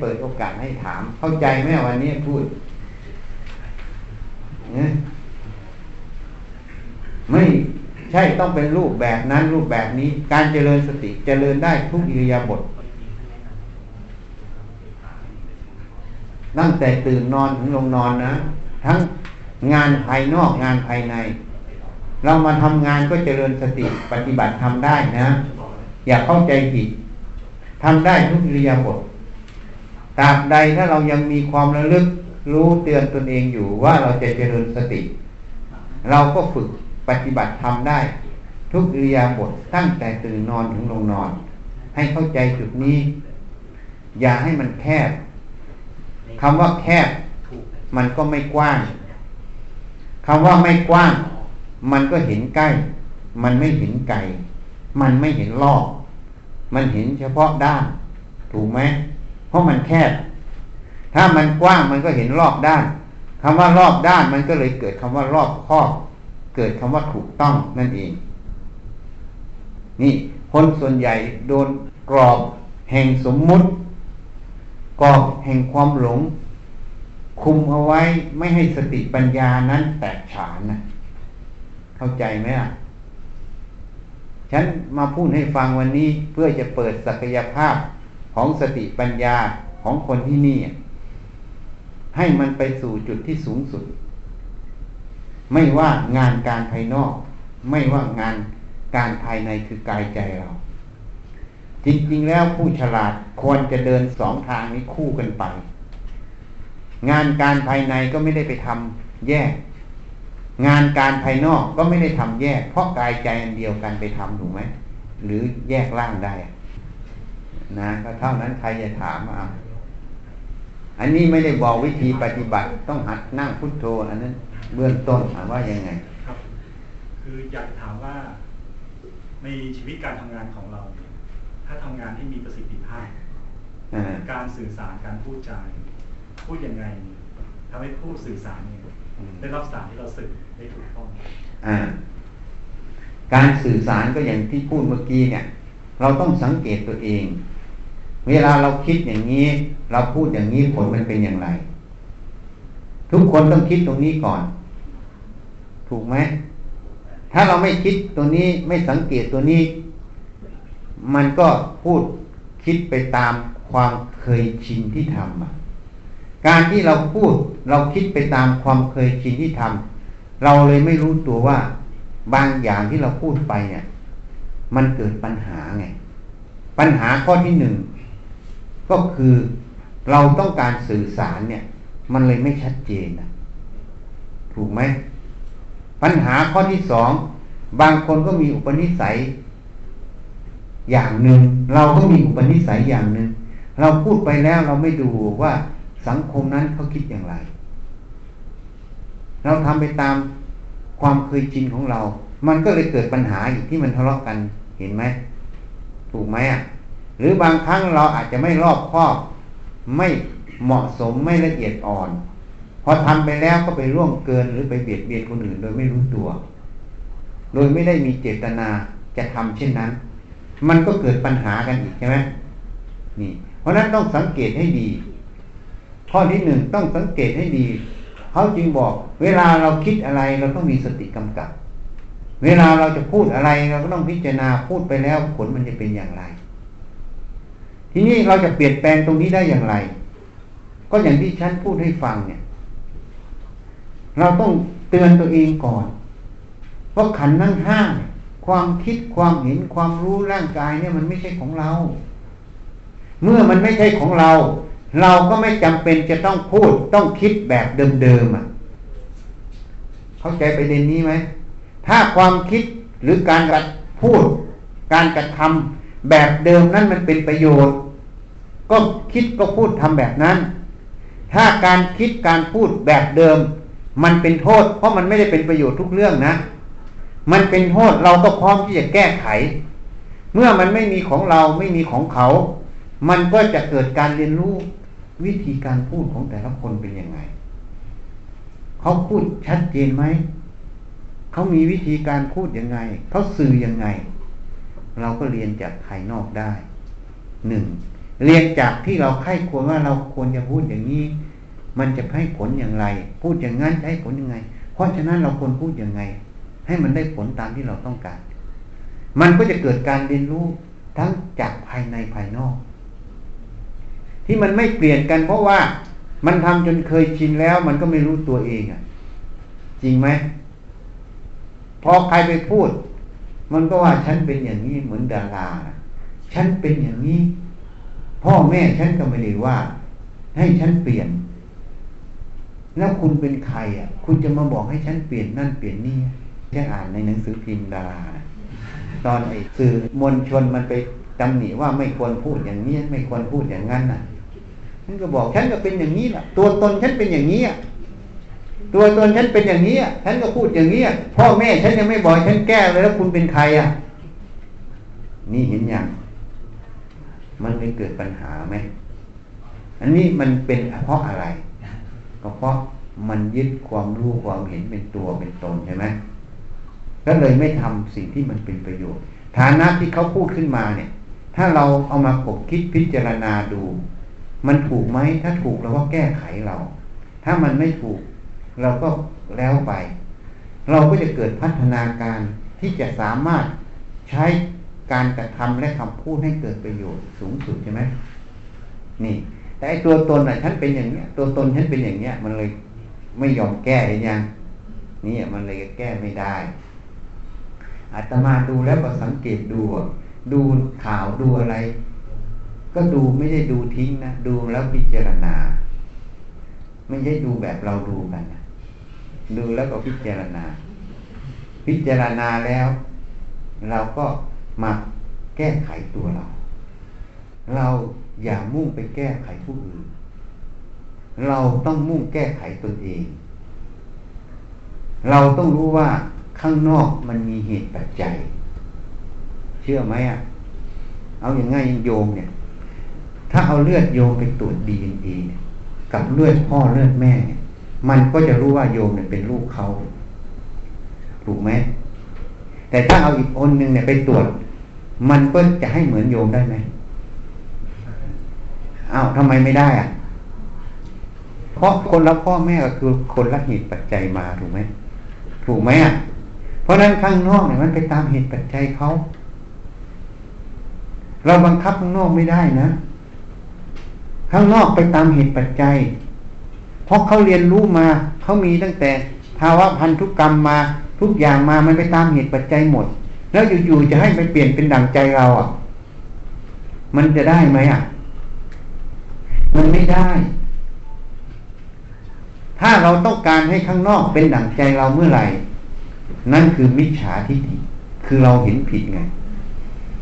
เปิดโอกาสให้ถาม เข้าใจไหมวันนี้พูดเนี่ยไม่ใช่ต้องเป็นรูปแบบนั้นรูปแบบนี้ การเจริญสติเจริญได้ทุกอิริยาบถตั้งแต่ตื่นนอนถึงลงนอนนะทั้งงานภายนอกงานภายใน เรามาทำงานก็เจริญสติปฏิบัติทำได้นะ อย่าเข้าใจผิดทำได้ทุกอิริยาบถ ตราบใดถ้าเรายังมีความระลึกรู้เตือนตนเองอยู่ว่าเราจะเจริญสติ เราก็ฝึกปฏิบัติทำได้ ทุกอิริยาบถตั้งแต่ตื่นนอนถึงลงนอน ให้เข้าใจจุดนี้ อย่าให้มันแคบคำว่าแคบ มันก็ไม่กว้างคำว่าไม่กว้าง มันก็เห็นใกล้ มันไม่เห็นไกลมันไม่เห็นรอบมันเห็นเฉพาะด้าน ถูกไหม เพราะมันแคบ ถ้ามันกว้างมันก็เห็นรอบด้านคำว่ารอบด้านมันก็เลยเกิดคำว่ารอบครอบ เกิดคำว่าถูกต้องนั่นเอง นี่คนส่วนใหญ่โดนกรอบแห่งสมมุติ กรอบแห่งความหลง คุมเอาไว้ไม่ให้สติปัญญานั้นแตกฉานนะเข้าใจไหมล่ะฉันมาพูดให้ฟังวันนี้เพื่อจะเปิดศักยภาพ ของสติปัญญาของคนที่นี่ ให้มันไปสู่จุดที่สูงสุด ไม่ว่างานการภายนอก ไม่ว่างานการภายในคือกายใจเรา จริง ๆ แล้วผู้ฉลาดควรจะเดินสองทางนี้คู่กันไป งานการภายในก็ไม่ได้ไปทำแยก งานการภายนอกก็ไม่ได้ทำแยก เพราะกายใจอันเดียวกันไปทำถูกไหมหรือแยกร่างได้ นะก็เท่านั้นใครจะถามเอาอันนี้ไม่ได้บอกวิธีปฏิบัติ ต้องหัดนั่งพุทโธ อันนั้น เบื้องต้นถามว่ายังไง ครับ คืออยากถามว่า ในชีวิตการทำงานของเราถ้าทำงานที่มีประสิทธิภาพการสื่อสารการพูดจาพูดยังไงทำให้พูดสื่อสารเนี่ยได้รับสารที่เราสื่อได้ถูกต้องการสื่อสารก็อย่างที่พูดเมื่อกี้เนี่ย เราต้องสังเกตตัวเอง เวลาเราคิดอย่างนี้ เราพูดอย่างนี้ผลมันเป็นอย่างไร ทุกคนต้องคิดตรงนี้ก่อน ถูกไหมถ้าเราไม่คิดตัวนี้ไม่สังเกตตัวนี้ มันก็พูดคิดไปตามความเคยชินที่ทำการที่เราพูดเราคิดไปตามความเคยชินที่ทำเราเลยไม่รู้ตัวว่า บางอย่างที่เราพูดไปเนี่ย มันเกิดปัญหาไง ปัญหาข้อที่หนึ่ง ก็คือเราต้องการสื่อสารเนี่ย มันเลยไม่ชัดเจนนะถูกไหมปัญหาข้อที่สองบางคนก็มีอุปนิสัยอย่างหนึ่งเราก็มีอุปนิสัยอย่างหนึ่งเราพูดไปแล้วเราไม่ดูว่าสังคมนั้นเขาคิดอย่างไร เราทำไปตามความเคยชินของเรา มันก็เลยเกิดปัญหาอยู่ที่มันทะเลาะกันเห็นไหมถูกไหมอะ หรือบางครั้งเราอาจจะไม่รอบคอบไม่เหมาะสมไม่ละเอียดอ่อน พอทำไปแล้วก็ไปร่วงเกินหรือไปเบียดเบียนคนอื่นโดยไม่รู้ตัว โดยไม่ได้มีเจตนาจะทำเช่นนั้น มันก็เกิดปัญหากันอีกใช่ไหมนี่ เพราะนั้นต้องสังเกตให้ดี ข้อที่หนึ่งต้องสังเกตให้ดีเขาจึงบอก เวลาเราคิดอะไรเราต้องมีสติกำกับ เวลาเราจะพูดอะไรเราก็ต้องพิจารณาพูดไปแล้วผลมันจะเป็นอย่างไร ทีนี้เราจะเปลี่ยนแปลงตรงนี้ได้อย่างไร ก็อย่างที่ฉันพูดให้ฟังเนี่ย เราต้องเตือนตัวเองก่อนว่าขันนั่งห้าเนี่ยความคิดความเห็นความรู้ร่างกายเนี่ยมันไม่ใช่ของเรา เมื่อมันไม่ใช่ของเรา เราก็ไม่จำเป็นจะต้องพูดต้องคิดแบบเดิมๆอะ เข้าใจประเด็นนี้ไหมถ้าความคิดหรือการกระพูด การกระทำ แบบเดิมนั้นมันเป็นประโยชน์ ก็คิดก็พูดทำแบบนั้น ถ้าการคิดการพูดแบบเดิม มันเป็นโทษ เพราะมันไม่ได้เป็นประโยชน์ทุกเรื่องนะ มันเป็นโทษเราก็พร้อมที่จะแก้ไข เมื่อมันไม่มีของเราไม่มีของเขา มันก็จะเกิดการเรียนรู้วิธีการพูดของแต่ละคนเป็นยังไง เขาพูดชัดเจนไหม เขามีวิธีการพูดยังไง เขาสื่อยังไง เราก็เรียนจากภายนอกได้หนึ่งเรียนจากที่เราไข้ควรว่าเราควรจะพูดอย่างนี้ มันจะให้ผลอย่างไร พูดอย่างนั้นจะให้ผลยังไง เพราะฉะนั้นเราควรพูดยังไง ให้มันได้ผลตามที่เราต้องการ มันก็จะเกิดการเรียนรู้ทั้งจากภายในภายนอก ที่มันไม่เปลี่ยนกันเพราะว่ามันทำจนเคยชินแล้ว มันก็ไม่รู้ตัวเองอะ จริงไหมพอใครไปพูด มันก็ว่าฉันเป็นอย่างนี้เหมือนดาราฉันเป็นอย่างนี้ พ่อแม่ฉันก็ไม่ได้ว่า ให้ฉันเปลี่ยน แล้วคุณเป็นใครอะ คุณจะมาบอกให้ฉันเปลี่ยนนั่นเปลี่ยนนี่แค่อ่านในหนังสือพิมพ์ดาราตอนไอ้สื่อมวลชนมันไปตำหนิว่าไม่ควรพูดอย่างนี้ ไม่ควรพูดอย่างนั้นน่ะฉันก็บอกฉันก็เป็นอย่างนี้แหละตัวตนฉันเป็นอย่างนี้อะ ตัวตนฉันเป็นอย่างนี้ฉันก็พูดอย่างนี้พ่อแม่ฉันยังไม่บอกฉันแก้เลยแล้วคุณเป็นใครอะ นี่เห็นอย่างมันไม่เกิดปัญหาไหมอันนี้มันเป็นเพราะอะไร ก็เพราะมันยึดความรู้ความเห็นเป็นตัวเป็นตนใช่ไหมก็เลยไม่ทำสิ่งที่มันเป็นประโยชน์ ฐานะที่เขาพูดขึ้นมาเนี่ย ถ้าเราเอามาคบคิดพิจารณาดู มันถูกไหมถ้าถูกเราก็แก้ไขเรา ถ้ามันไม่ถูก เราก็แล้วไป เราก็จะเกิดพัฒนาการที่จะสามารถใช้การกระทำและคำพูดให้เกิดประโยชน์สูงสุดใช่ไหมนี่ แต่ไอตัวตนอะฉันเป็นอย่างเนี้ย ตัวตนฉันเป็นอย่างเนี้ย มันเลยไม่ยอมแก้ยังนี่มันเลยแก้ไม่ได้อาตมาดูแล้วก็สังเกตดู ดูข่าวดูอะไร ก็ดูไม่ได้ดูทิ้งนะ ดูแล้วพิจารณา ไม่ใช่ดูแบบเราดูกันนะ ดูแล้วก็พิจารณา พิจารณาแล้ว เราก็มาแก้ไขตัวเรา เราอย่ามุ่งไปแก้ไขผู้อื่น เราต้องมุ่งแก้ไขตนเอง เราต้องรู้ว่าข้างนอกมันมีเหตุปัจจัย เชื่อไหมอะ เอาอย่างง่ายโยมเนี่ย ถ้าเอาเลือดโยมไปตรวจดีเอ็นเอกับเลือดพ่อเลือดแม่เนี่ย มันก็จะรู้ว่าโยมเนี่ยเป็นลูกเขาถูกไหมแต่ถ้าเอาอีกคนหนึ่งเนี่ยไปตรวจ มันก็จะให้เหมือนโยมได้ไหมอ้าวทำไมไม่ได้อะเพราะคนละพ่อแม่ก็คือคนละเหตุปัจจัยมาถูกไหมถูกไหมอะ เพราะนั้นข้างนอกเนี่ยมันไปตามเหตุปัจจัยเขาเราบังคับข้างนอกไม่ได้นะ ข้างนอกไปตามเหตุปัจจัย เพราะเขาเรียนรู้มาเขามีตั้งแต่ภาวะพันธุกรรมมาทุกอย่างมามันไปตามเหตุปัจจัยหมด แล้วอยู่ๆจะให้ไปเปลี่ยนเป็นดั่งใจเราอะ มันจะได้ไหมอะ มันไม่ได้ ถ้าเราต้องการให้ข้างนอกเป็นดั่งใจเราเมื่อไหร่ นั่นคือมิจฉาทิฏฐิคือเราเห็นผิดไง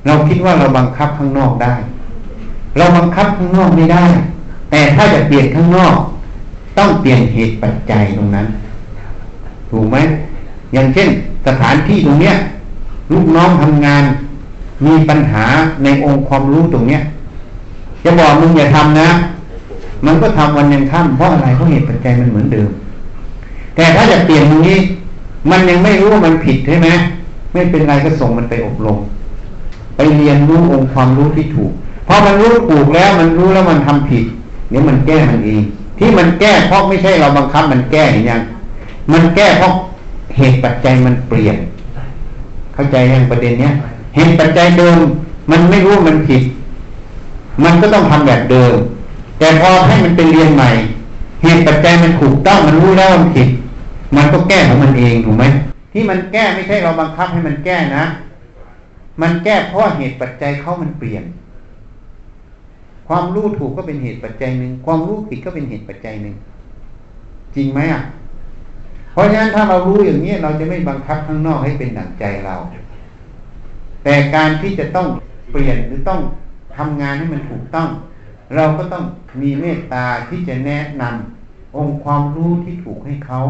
เราคิดว่าเราบังคับข้างนอกได้ เราบังคับข้างนอกไม่ได้ แต่ถ้าจะเปลี่ยนข้างนอก ต้องเปลี่ยนเหตุปัจจัยตรงนั้น ถูกไหมอย่างเช่น สถานที่ตรงเนี้ยลูกน้องทำงาน มีปัญหาในองค์ความรู้ตรงเนี้ย จะบอกมึงอย่าทำนะ มันก็ทำวันยังค่ำเพราะอะไรเพราะเหตุปัจจัยมันเหมือนเดิม แต่ถ้าจะเปลี่ยนตรงนี้ มันยังไม่รู้ว่ามันผิดใช่ไหมไม่เป็นไรก็ส่งมันไปอบรมไปเรียนรู้องค์ความรู้ที่ถูกพอมันรู้ถูกแล้วมันรู้แล้วมันทำผิดเดี๋ยวมันแก้มันเอง ที่มันแก้เพราะไม่ใช่เราบังคับมันแก้อย่างยังมันแก้เพราะเหตุปัจจัยมันเปลี่ยน เข้าใจยังประเด็นเนี้ยเหตุปัจจัยเดิมมันไม่รู้มันผิด มันก็ต้องทำแบบเดิม แต่พอให้มันเป็นเรียนใหม่ เหตุปัจจัยมันถูกต้องมันรู้แล้วมันผิด มันก็แก้ของมันเองถูกไหมที่มันแก้ไม่ใช่เราบังคับให้มันแก้นะ มันแก้เพราะเหตุปัจจัยเขามันเปลี่ยน ความรู้ถูกก็เป็นเหตุปัจจัยหนึ่งความรู้ผิดก็เป็นเหตุปัจจัยหนึ่งจริงไหมอะเพราะฉะนั้นถ้าเรารู้อย่างนี้เราจะไม่บังคับข้างนอกให้เป็นดั่งใจเรา แต่การที่จะต้องเปลี่ยนหรือต้องทำงานให้มันถูกต้อง เราก็ต้องมีเมตตาที่จะแนะนำองค์ความรู้ที่ถูกให้เขา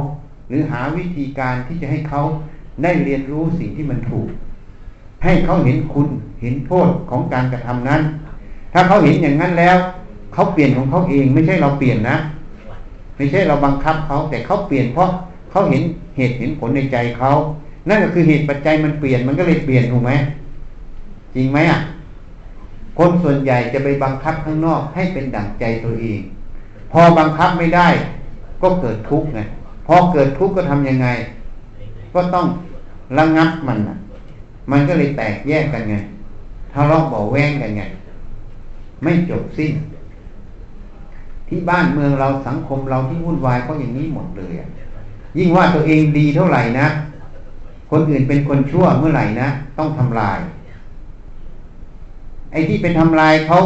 หรือหาวิธีการที่จะให้เขาได้เรียนรู้สิ่งที่มันถูก ให้เขาเห็นคุณเห็นโทษของการกระทำนั้น ถ้าเขาเห็นอย่างนั้นแล้ว เขาเปลี่ยนของเขาเอง ไม่ใช่เราเปลี่ยนนะ ไม่ใช่เราบังคับเขาแต่เขาเปลี่ยนเพราะเขาเห็นเหตุเห็นผลในใจเขานั่นก็คือเหตุปัจจัยมันเปลี่ยนมันก็เลยเปลี่ยนถูกไหมจริงไหมอะคนส่วนใหญ่จะไปบังคับข้างนอกให้เป็นดั่งใจตัวเอง พอบังคับไม่ได้ ก็เกิดทุกข์ไงพอเกิดทุกข์ก็ทํำยังไง ก็ต้องระงับมันอะ มันก็เลยแตกแยกกันไงทะเลาะเบาแวงกันไง ไม่จบสิ้น ที่บ้านเมืองเราสังคมเราที่วุ่นวายก็อย่างนี้หมดเลยยิ่งว่าตัวเองดีเท่าไหร่นะ คนอื่นเป็นคนชั่วเมื่อไหร่นะต้องทำลาย ไอ้ที่เป็นทำลายเขา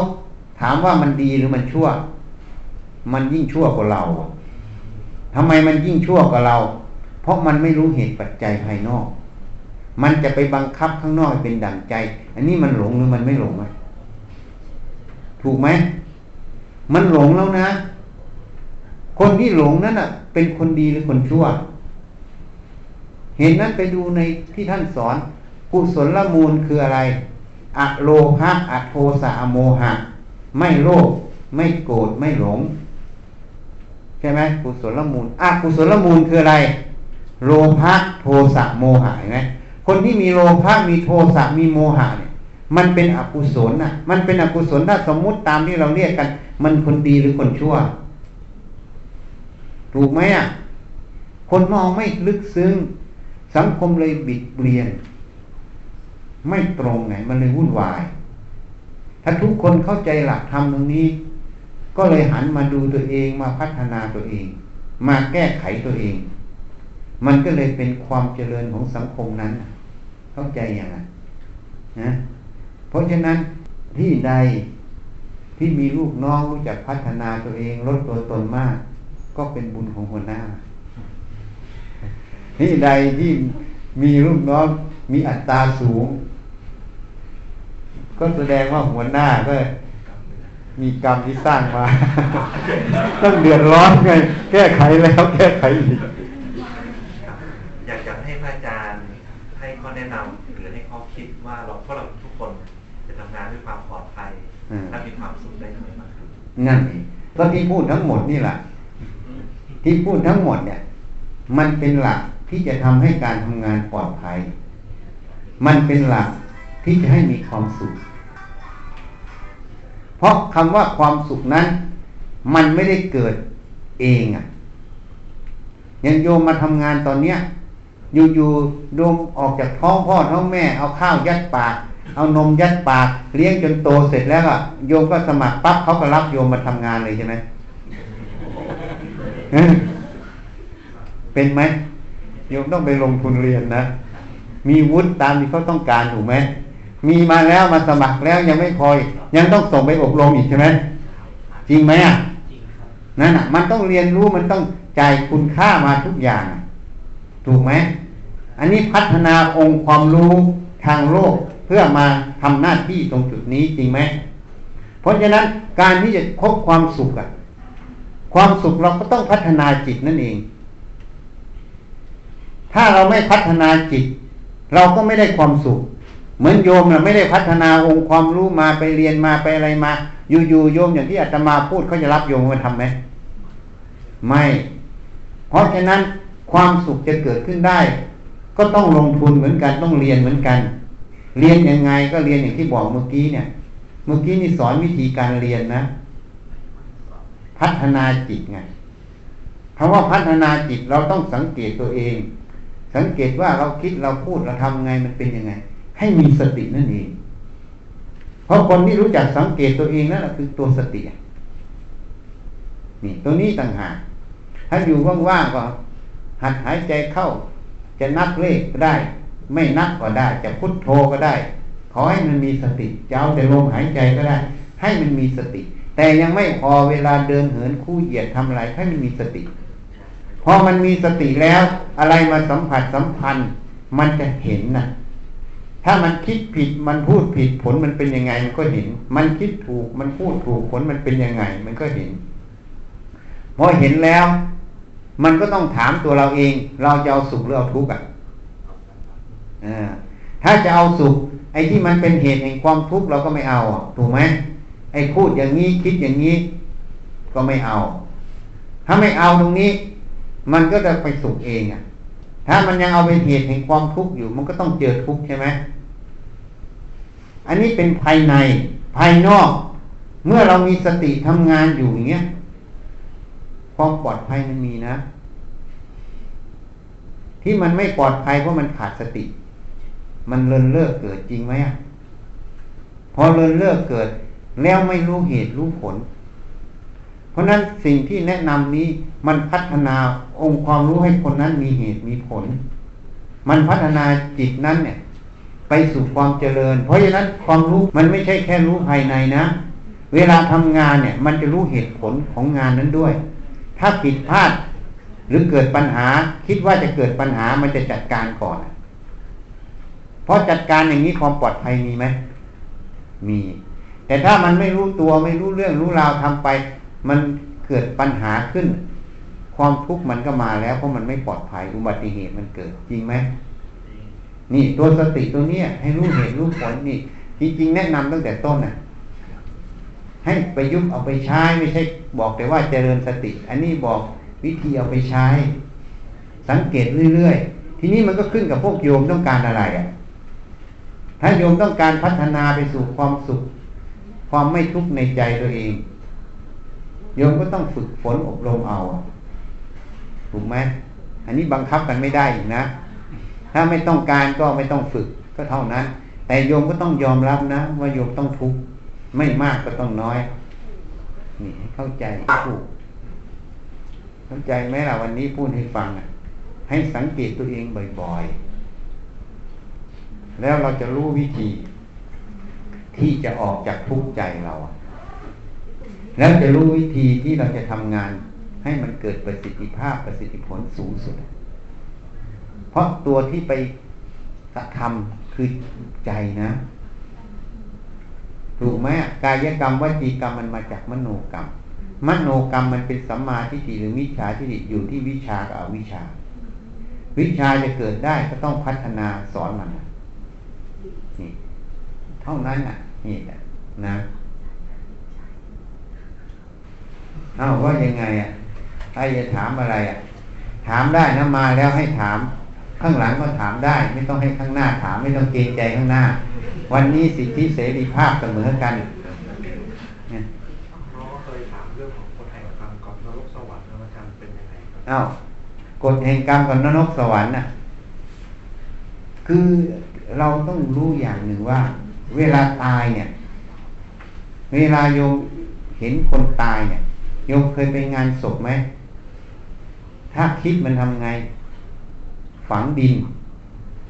ถามว่ามันดีหรือมันชั่ว มันยิ่งชั่วกว่าเราทำไมมันยิ่งชั่วกว่าเรา เพราะมันไม่รู้เหตุปัจจัยภายนอก มันจะไปบังคับข้างนอกเป็นดั่งใจ อันนี้มันหลงหรือมันไม่หลงไหม ถูกไหม มันหลงแล้วนะ คนที่หลงนั้นอะ เป็นคนดีหรือคนชั่ว เห็นนั้นไปดูในที่ท่านสอนกุศลละมูลคืออะไร อะโลภะอะโทสะอโมหะ ไม่โลภไม่โกรธไม่หลง ใช่ไหมกุศลละมูลอะกุศลละมูลคืออะไร โลภะโทสะโมหะเห็นไหมคนที่มีโลภะมีโทสะมีโมหะเนี่ย มันเป็นอกุศลน่ะมันเป็นอกุศลถ้าสมมุติตามที่เราเรียกกัน มันคนดีหรือคนชั่ว ถูกไหมอะ คนมองไม่ลึกซึ้ง สังคมเลยบิดเบียน ไม่ตรงไหนมันเลยวุ่นวาย ถ้าทุกคนเข้าใจหลักธรรมตรงนี้ ก็เลยหันมาดูตัวเองมาพัฒนาตัวเอง มาแก้ไขตัวเอง มันก็เลยเป็นความเจริญของสังคมนั้น เข้าใจอย่างนั้นนะ เพราะฉะนั้นที่ใดที่มีลูกน้องรู้จักพัฒนาตัวเองลดตัวตนมาก ก็เป็นบุญของหัวหน้า ที่ใดที่มีลูกน้องมีอัตราสูง ก็แสดงว่าหัวหน้าก็มีกรรมที่สร้างมา ต้องเดือดร้อนไง แก้ไขแล้วแก้ไขอีก และมีความสุขได้ไหมมากขึ้นนั่นเองก็ที่พูดทั้งหมดนี่แหละที่พูดทั้งหมดเนี่ย มันเป็นหลักที่จะทำให้การทำงานปลอดภัย มันเป็นหลักที่จะให้มีความสุข เพราะคำว่าความสุขนั้น มันไม่ได้เกิดเองอะ่ะอย่างโยมมาทำงานตอนเนี้ยอยู่ๆโยมออกจากท้องพ่อท้องแม่เอาข้าวยัดปาก เอานมยัดปากเลี้ยงจนโตเสร็จแล้วอะโยมก็สมัครปั๊บเขาก็รับโยมมาทำงานเลยใช่ไหมเออเป็นไหมโยมต้องไปลงทุนเรียนนะมีวุฒิตามที่เขาต้องการถูกไหมมีมาแล้วมาสมัครแล้วยังไม่พออีกยังต้องส่งไปอบรมอีกใช่ไหมจริงไหมอะนั่นอะ มันต้องเรียนรู้มันต้องจ่ายคุณค่ามาทุกอย่างอะถูกไหมอันนี้พัฒนาองค์ความรู้ทางโลกเพื่อมาทำหน้าที่ตรงจุดนี้จริงไหมเพราะฉะนั้นการที่จะพบความสุขอะความสุขเราก็ต้องพัฒนาจิตนั่นเอง ถ้าเราไม่พัฒนาจิต เราก็ไม่ได้ความสุข เหมือนโยมนะไม่ได้พัฒนาองค์ความรู้มาไปเรียนมาไปอะไรมา อยู่ๆโยมอย่างที่อาตมาพูดเขาจะรับโยมมาทำไหมไม่ เพราะฉะนั้นความสุขจะเกิดขึ้นได้ ก็ต้องลงทุนเหมือนกันต้องเรียนเหมือนกัน เรียนยังไงก็เรียนอย่างที่บอกเมื่อกี้เนี่ย เมื่อกี้นี่สอนวิธีการเรียนนะ พัฒนาจิตไงคำว่าพัฒนาจิตเราต้องสังเกตตัวเอง สังเกตว่าเราคิดเราพูดเราทำไงมันเป็นยังไง ให้มีสตินั่นเอง เพราะคนที่รู้จักสังเกตตัวเองนั่นแหละคือตัวสตินี่ตัวนี้ต่างหากถ้าอยู่ว่างๆก็หัดหายใจเข้า จะนับเลขก็ได้ ไม่นับก็ได้ จะพุทโธก็ได้ ขอให้มันมีสติจะเอาแต่ลมหายใจก็ได้ ให้มันมีสติ แต่ยังไม่พอเวลาเดินเหินคู่เหยียดทำอะไรให้มันมีสติพอมันมีสติแล้ว อะไรมาสัมผัสสัมพันธ์ มันจะเห็นนะถ้ามันคิดผิดมันพูดผิดผลมันเป็นยังไงมันก็เห็น มันคิดถูกมันพูดถูกผลมันเป็นยังไง มันก็เห็นพอเห็นแล้ว มันก็ต้องถามตัวเราเอง เราจะเอาสุขหรือเอาทุกข์อะ ถ้าจะเอาสุข ไอ้ที่มันเป็นเหตุแห่งความทุกข์เราก็ไม่เอาถูกไหมไอ้พูดอย่างนี้คิดอย่างนี้ ก็ไม่เอา ถ้าไม่เอาตรงนี้ มันก็จะไปสุขเองอะ ถ้ามันยังเอาเป็นเหตุแห่งความทุกข์อยู่ มันก็ต้องเจอทุกข์ใช่ไหมอันนี้เป็นภายในภายนอก เมื่อเรามีสติทำงานอยู่อย่างเงี้ยความปลอดภัยมันมีนะ ที่มันไม่ปลอดภัยเพราะมันขาดสติ มันเลินเลิกเกิดจริงไหมพอเลินเลิกเกิด แล้วไม่รู้เหตุรู้ผล เพราะนั้นสิ่งที่แนะนำนี้มันพัฒนาองค์ความรู้ให้คนนั้นมีเหตุมีผล มันพัฒนาจิตนั้นเนี่ย ไปสู่ความเจริญ เพราะฉะนั้นความรู้มันไม่ใช่แค่รู้ภายในนะ เวลาทำงานเนี่ย มันจะรู้เหตุผลของงานนั้นด้วย ถ้าผิดพลาดหรือเกิดปัญหาคิดว่าจะเกิดปัญหามันจะจัดการก่อน ราะจัดการอย่างนี้ความปลอดภัยมีไหมมี แต่ถ้ามันไม่รู้ตัวไม่รู้เรื่องรู้ราวทำไป มันเกิดปัญหาขึ้น ความทุกข์มันก็มาแล้วเพราะมันไม่ปลอดภัยอุบัติเหตุมันเกิดจริงไหมนี่ตัวสติตัวเนี้ยให้รู้เหตุรู้ผลนี่จริงๆแนะนำตั้งแต่ต้นน่ะให้ไปยุบเอาไปใช้ไม่ใช่บอกแต่ว่าเจริญสติ อันนี้บอกวิธีเอาไปใช้ สังเกตเรื่อยๆ ทีนี้มันก็ขึ้นกับพวกโยมต้องการอะไรอะ ถ้าโยมต้องการพัฒนาไปสู่ความสุข ความไม่ทุกข์ในใจตัวเอง โยมก็ต้องฝึกฝนอบรมเอาถูกไหมอันนี้บังคับกันไม่ได้อีกนะ ถ้าไม่ต้องการก็ไม่ต้องฝึกก็เท่านั้น แต่โยมก็ต้องยอมรับนะ ว่าโยมต้องทุกข์ไม่มากก็ต้องน้อย นี่ให้เข้าใจถูกเข้าใจไหมล่ะวันนี้พูดให้ฟังอะให้สังเกตตัวเองบ่อยๆ แล้วเราจะรู้วิธี ที่จะออกจากทุกข์ใจเรา แล้วจะรู้วิธีที่เราจะทำงาน ให้มันเกิดประสิทธิภาพประสิทธิผลสูงสุด เพราะตัวที่ไปกระทำคือใจนะ ถูกไหมกายกรรมวจีกรรมมันมาจากมโนกรรม มโนกรรมมันเป็นสัมมาทิฏฐิหรือวิชาทิฏฐิอยู่ที่วิชากับอวิชา วิชาจะเกิดได้ก็ต้องพัฒนาสอนมันนี่เท่านั้นอะ นี่นะเอาว่ายังไงอะใครจะถามอะไรอะ ถามได้นะมาแล้วให้ถาม ข้างหลังก็ถามได้ ไม่ต้องให้ข้างหน้าถาม ไม่ต้องเกรงใจข้างหน้า วันนี้สิทธิเสรีภาพเสมอกันอ้าวกฎแห่งกรรมกับนรกสวรรค์น่ะ คือเราต้องรู้อย่างหนึ่งว่า เวลาตายเนี่ย เวลาโยมเห็นคนตายเนี่ยโยมเคยไปงานศพไหมถ้าคิดมันทำไง ฝังดิน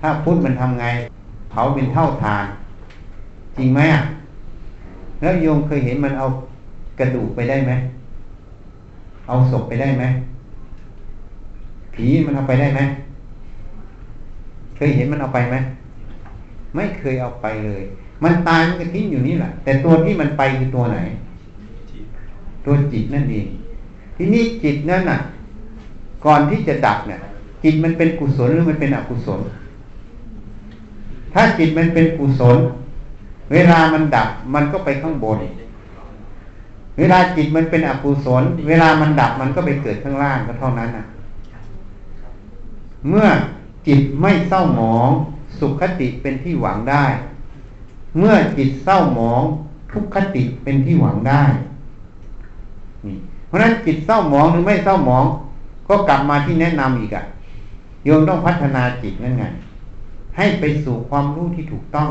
ถ้าพุทธมันทำไง เผาเป็นเท่าทาน จริงไหมอะ แล้วโยมเคยเห็นมันเอากระดูกไปได้ไหม เอาศพไปได้ไหม ผีมันเอาไปได้ไหม เคยเห็นมันเอาไปไหม ไม่เคยเอาไปเลย มันตายมันก็ทิ้งอยู่นี่แหละ แต่ตัวที่มันไปคือตัวไหน ตัวจิตนั่นเองทีนี้จิตนั่นน่ะ ก่อนที่จะดับเนี่ย จิตมันเป็นกุศลหรือมันเป็นอกุศล ถ้าจิตมันเป็นกุศล เวลามันดับมันก็ไปข้างบน เวลาจิตมันเป็นอกุศล เวลามันดับมันก็ไปเกิดข้างล่างก็เท่านั้นน่ะ เมื่อจิตไม่เศร้าหมอง สุขคติเป็นที่หวังได้ เมื่อจิตเศร้าหมองทุกขติเป็นที่หวังได้นี่เพราะนั้นจิตเศร้าหมองหรือไม่เศร้าหมอง ก็กลับมาที่แนะนำอีกอะโยมต้องพัฒนาจิตนั่นไง ให้ไปสู่ความรู้ที่ถูกต้อง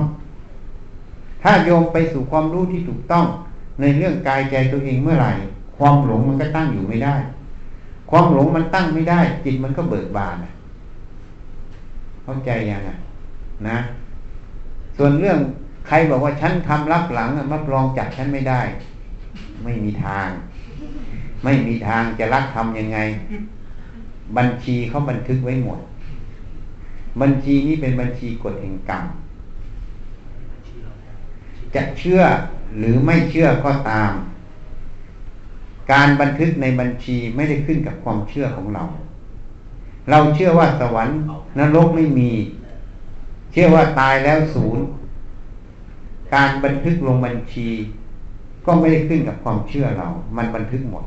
ถ้าโยมไปสู่ความรู้ที่ถูกต้อง ในเรื่องกายใจตัวเองเมื่อไหร่ ความหลงมันก็ตั้งอยู่ไม่ได้ ความหลงมันตั้งไม่ได้ จิตมันก็เบิกบานเข้าใจยังไงนะ ส่วนเรื่อง ใครบอกว่าฉันทำรับหลังมาลองจับฉันไม่ได้ ไม่มีทาง ไม่มีทางจะรักทำยังไง บัญชีเขาบันทึกไว้หมด บัญชีนี้เป็นบัญชีกฎแห่งกรรมจะเชื่อหรือไม่เชื่อก็ตาม การบันทึกในบัญชีไม่ได้ขึ้นกับความเชื่อของเรา เราเชื่อว่าสวรรค์นรกไม่มี เชื่อว่าตายแล้วศูนย์ การบันทึกลงบัญชี ก็ไม่ได้ขึ้นกับความเชื่อเรา มันบันทึกหมด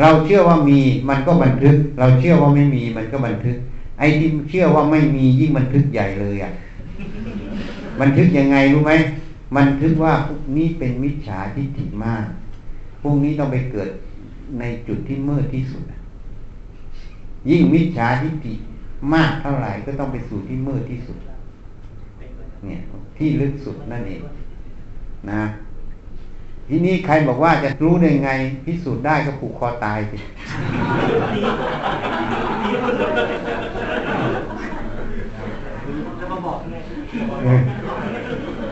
เราเชื่อว่ามีมันก็บันทึก เราเชื่อว่าไม่มี มันก็บันทึก ไอ้ที่เชื่อว่าไม่มียิ่งบันทึกใหญ่เลยอะ บันทึกยังไงรู้ไหมบันทึกว่าพวกนี้เป็นมิจฉาทิฏฐิมาก พวกนี้ต้องไปเกิดในจุดที่มืดที่สุด ยิ่งมิจฉาทิฏฐิมากเท่าไหร่ก็ต้องไปสู่ที่มืดที่สุด เนี่ย ที่ลึกสุดนั่นเองนะทีนี้ใครบอกว่าจะรู้ได้ไงพิสูจน์ได้ก็ผูกคอตายสิ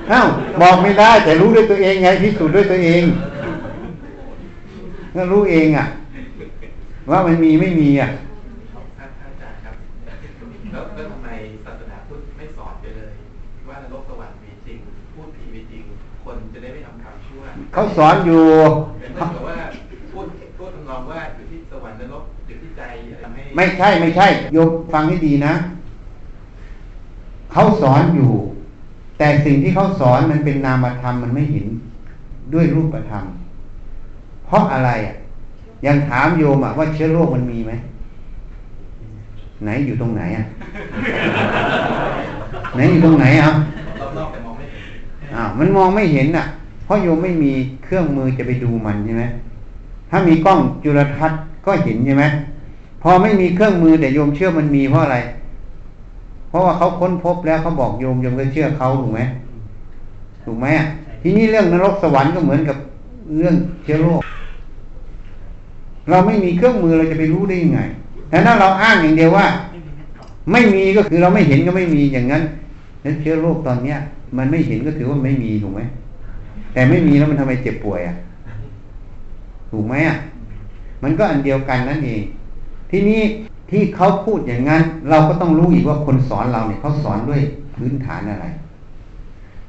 เอ้าบอกไม่ได้ แต่รู้ด้วยตัวเองไงพิสูจน์ด้วยตัวเองก็รู้เองอะ ว่ามันมีไม่มีอะ เขาสอนอยู่เป็นเหมือนกับว่าพูดพูดทำนองว่าอยู่ที่สวรรค์นรกอยู่ที่ใจทำให้ไม่ใช่ไม่ใช่โยมฟังให้ดีนะเขาสอนอยู่ แต่สิ่งที่เขาสอนมันเป็นนามธรรมมันไม่เห็นด้วยรูปธรรม เพราะอะไรอะยังถามโยมอะว่าเชื้อโรคมันมีไหมไหนอยู่ตรงไหนอะ ไหนอยู่ตรงไหนอะรอบๆแต่มองไม่เห็นอ้าวมันมองไม่เห็นอะ เพราะโยมไม่มีเครื่องมือจะไปดูมันใช่ไหมถ้ามีกล้องจุลทรรศน์ก็เห็นใช่ไหมพอไม่มีเครื่องมือแต่โยมเชื่อมันมีเพราะอะไร เพราะว่าเขาค้นพบแล้วเขาบอกโยมโยมก็เชื่อเขาถูกไหมถูกไหมอะทีนี้เรื่องนรกสวรรค์ก็เหมือนกับเรื่องเชื้อโรคเราไม่มีเครื่องมือเราจะไปรู้ได้ยังไงแต่ถ้าเราอ้างอย่างเดียวว่า ไม่มีก็คือเราไม่เห็นก็ไม่มีอย่างนั้นนั้นเชื้อโรคตอนเนี้ย มันไม่เห็นก็ถือว่าไม่มีถูกไหม แต่ไม่มีแล้วมันทำไมเจ็บป่วยอะถูกไหมอะมันก็อันเดียวกันนั่นเองที่นี้ที่เขาพูดอย่างนั้น เราก็ต้องรู้อีกว่าคนสอนเราเนี่ยเขาสอนด้วยพื้นฐานอะไร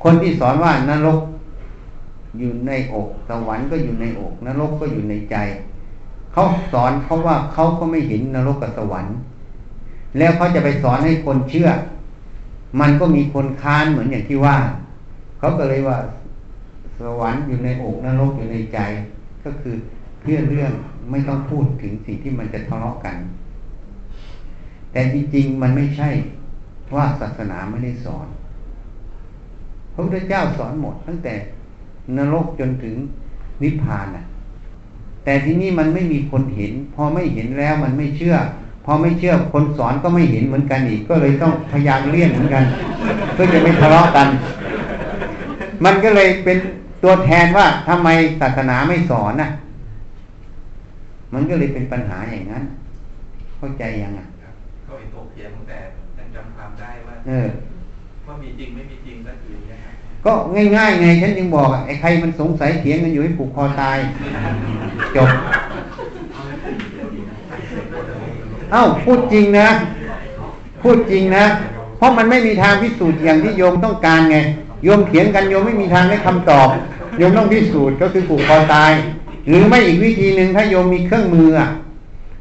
คนที่สอนว่านรกอยู่ในอกสวรรค์ก็อยู่ในอก นรกก็อยู่ในใจเขาสอนเขาว่าเขาก็ไม่เห็นนรกกับสวรรค์ แล้วเขาจะไปสอนให้คนเชื่อ มันก็มีคนค้านเหมือนอย่างที่ว่าเขาก็เลยว่า สวรรค์อยู่ในอกนรกอยู่ในใจ ก็คือเพื่อเรื่องไม่ต้องพูดถึงสิ่งที่มันจะทะเลาะกัน แต่จริงๆมันไม่ใช่ว่าศาสนาไม่ได้สอน พระพุทธเจ้าสอนหมด ตั้งแต่นรกจนถึงนิพพานนะแต่ที่นี่มันไม่มีคนเห็น พอไม่เห็นแล้วมันไม่เชื่อ พอไม่เชื่อคนสอนก็ไม่เห็นเหมือนกันอีก ก็เลยต้องพยายามเลี่ยนเหมือนกัน เพื่อจะไม่ทะเลาะกัน มันก็เลยเป็น ตัวแทนว่าทำไมศาสนาไม่สอนน่ะมันก็เลยเป็นปัญหาอย่างนั้น เข้าใจยังอะก็เห็นตกเถียงแต่ยังจำความได้ว่าเออว่ามีจริงไม่มีจริงก็คือก็ง่ายๆไงฉันจึงบอกไอ้ใครมันสงสัยเถียงกันอยู่ให้ผูกคอตาย จบ เอ้าพูดจริงนะ พูดจริงนะ เพราะมันไม่มีทางพิสูจน์อย่างที่โยมต้องการไง โยมเถียงกันโยมไม่มีทางได้คำตอบโยมต้องพิสูจน์ก็คือผูกคอตาย หรือไม่อีกวิธีหนึ่งถ้าโยมมีเครื่องมือ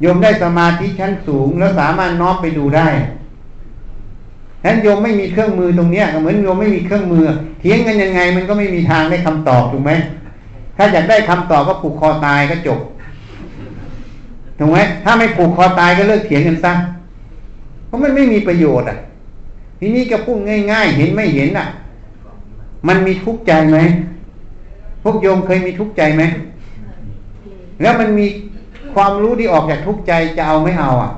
โยมได้สมาธิชั้นสูง แล้วสามารถน้อมไปดูได้ฉะนั้นโยมไม่มีเครื่องมือตรงเนี้ยเหมือนโยมไม่มีเครื่องมือ เถียงกันยังไงมันก็ไม่มีทางได้คำตอบถูกไหมถ้าอยากได้คำตอบก็ผูกคอตายก็จบถูกไหมถ้าไม่ผูกคอตายก็เลิกเถียงกันซะเพราะมันไม่มีประโยชน์อะ ทีนี้ก็พูดง่าย ๆ เห็นไม่เห็นอะ มันมีทุกข์ใจไหมพวกโยมเคยมีทุกข์ใจไหมแล้วมันมีความรู้ที่ออกจากทุกข์ใจจะเอาไม่เอาอะ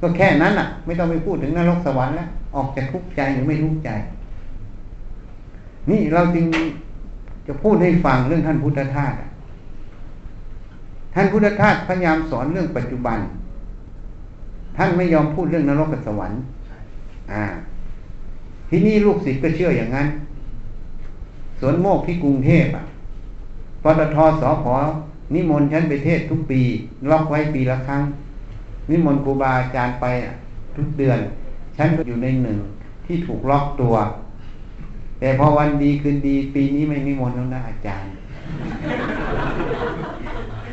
ก็แค่นั้นอะ ไม่ต้องไปพูดถึงนรกสวรรค์แล้วออกจากทุกข์ใจหรือไม่ทุกข์ใจ นี่เราจึงจะพูดให้ฟังเรื่องท่านพุทธทาสท่านพุทธทาสพยายามสอนเรื่องปัจจุบัน ท่านไม่ยอมพูดเรื่องนรกกับสวรรค์ อ่า ที่นี่ลูกศิษย์ก็เชื่ออย่างนั้น สวนโมกที่กรุงเทพอะปตทสพนิมนต์ฉันไปเทศทุกปีล็อกไว้ปีละครั้ง นิมนต์ครูบาอาจารย์ไปทุกเดือน ฉันก็อยู่ในหนึ่งที่ถูกล็อกตัว แต่พอวันดีคืนดี ปีนี้ไม่นิมนต์แล้วนะอาจารย์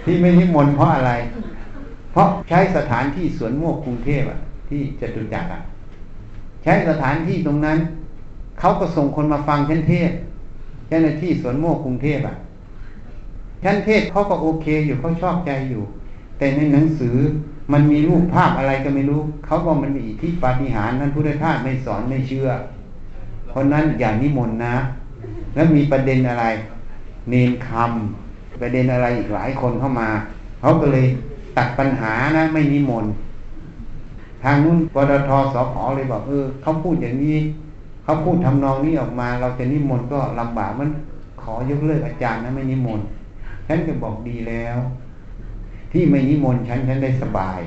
ที่ไม่นิมนต์เพราะอะไร เพราะใช้สถานที่สวนโมกกรุงเทพอะ ที่จตุจักรอะใช้สถานที่ตรงนั้นเขาก็ส่งคนมาฟังชั้นเทศ เจ้าหน้าที่สวนโมกกรุงเทพอะชั้นเทศเขาก็โอเคอยู่เขาชอบใจอยู่ แต่ในหนังสือมันมีรูปภาพอะไรก็ไม่รู้ เขาบอกมันมีอิทธิปาฏิหาริย์นั้นพุทธทาสไม่สอนไม่เชื่อ เพราะนั้นอย่านิมนต์นะ แล้วมีประเด็นอะไร เนนคำประเด็นอะไรอีกหลายคนเข้ามา เขาก็เลยตัดปัญหานะ ไม่นิมนต์ทางนู้นปตทสพเลยบอกเออเขาพูดอย่างนี้ เขาพูดทำนองนี้ออกมา เราจะนิมนต์ก็ลำบากมันขอยกเลิกอาจารย์นะไม่นิมนต์ฉันก็บอกดีแล้ว ที่ไม่นิมนต์ฉันฉันได้สบาย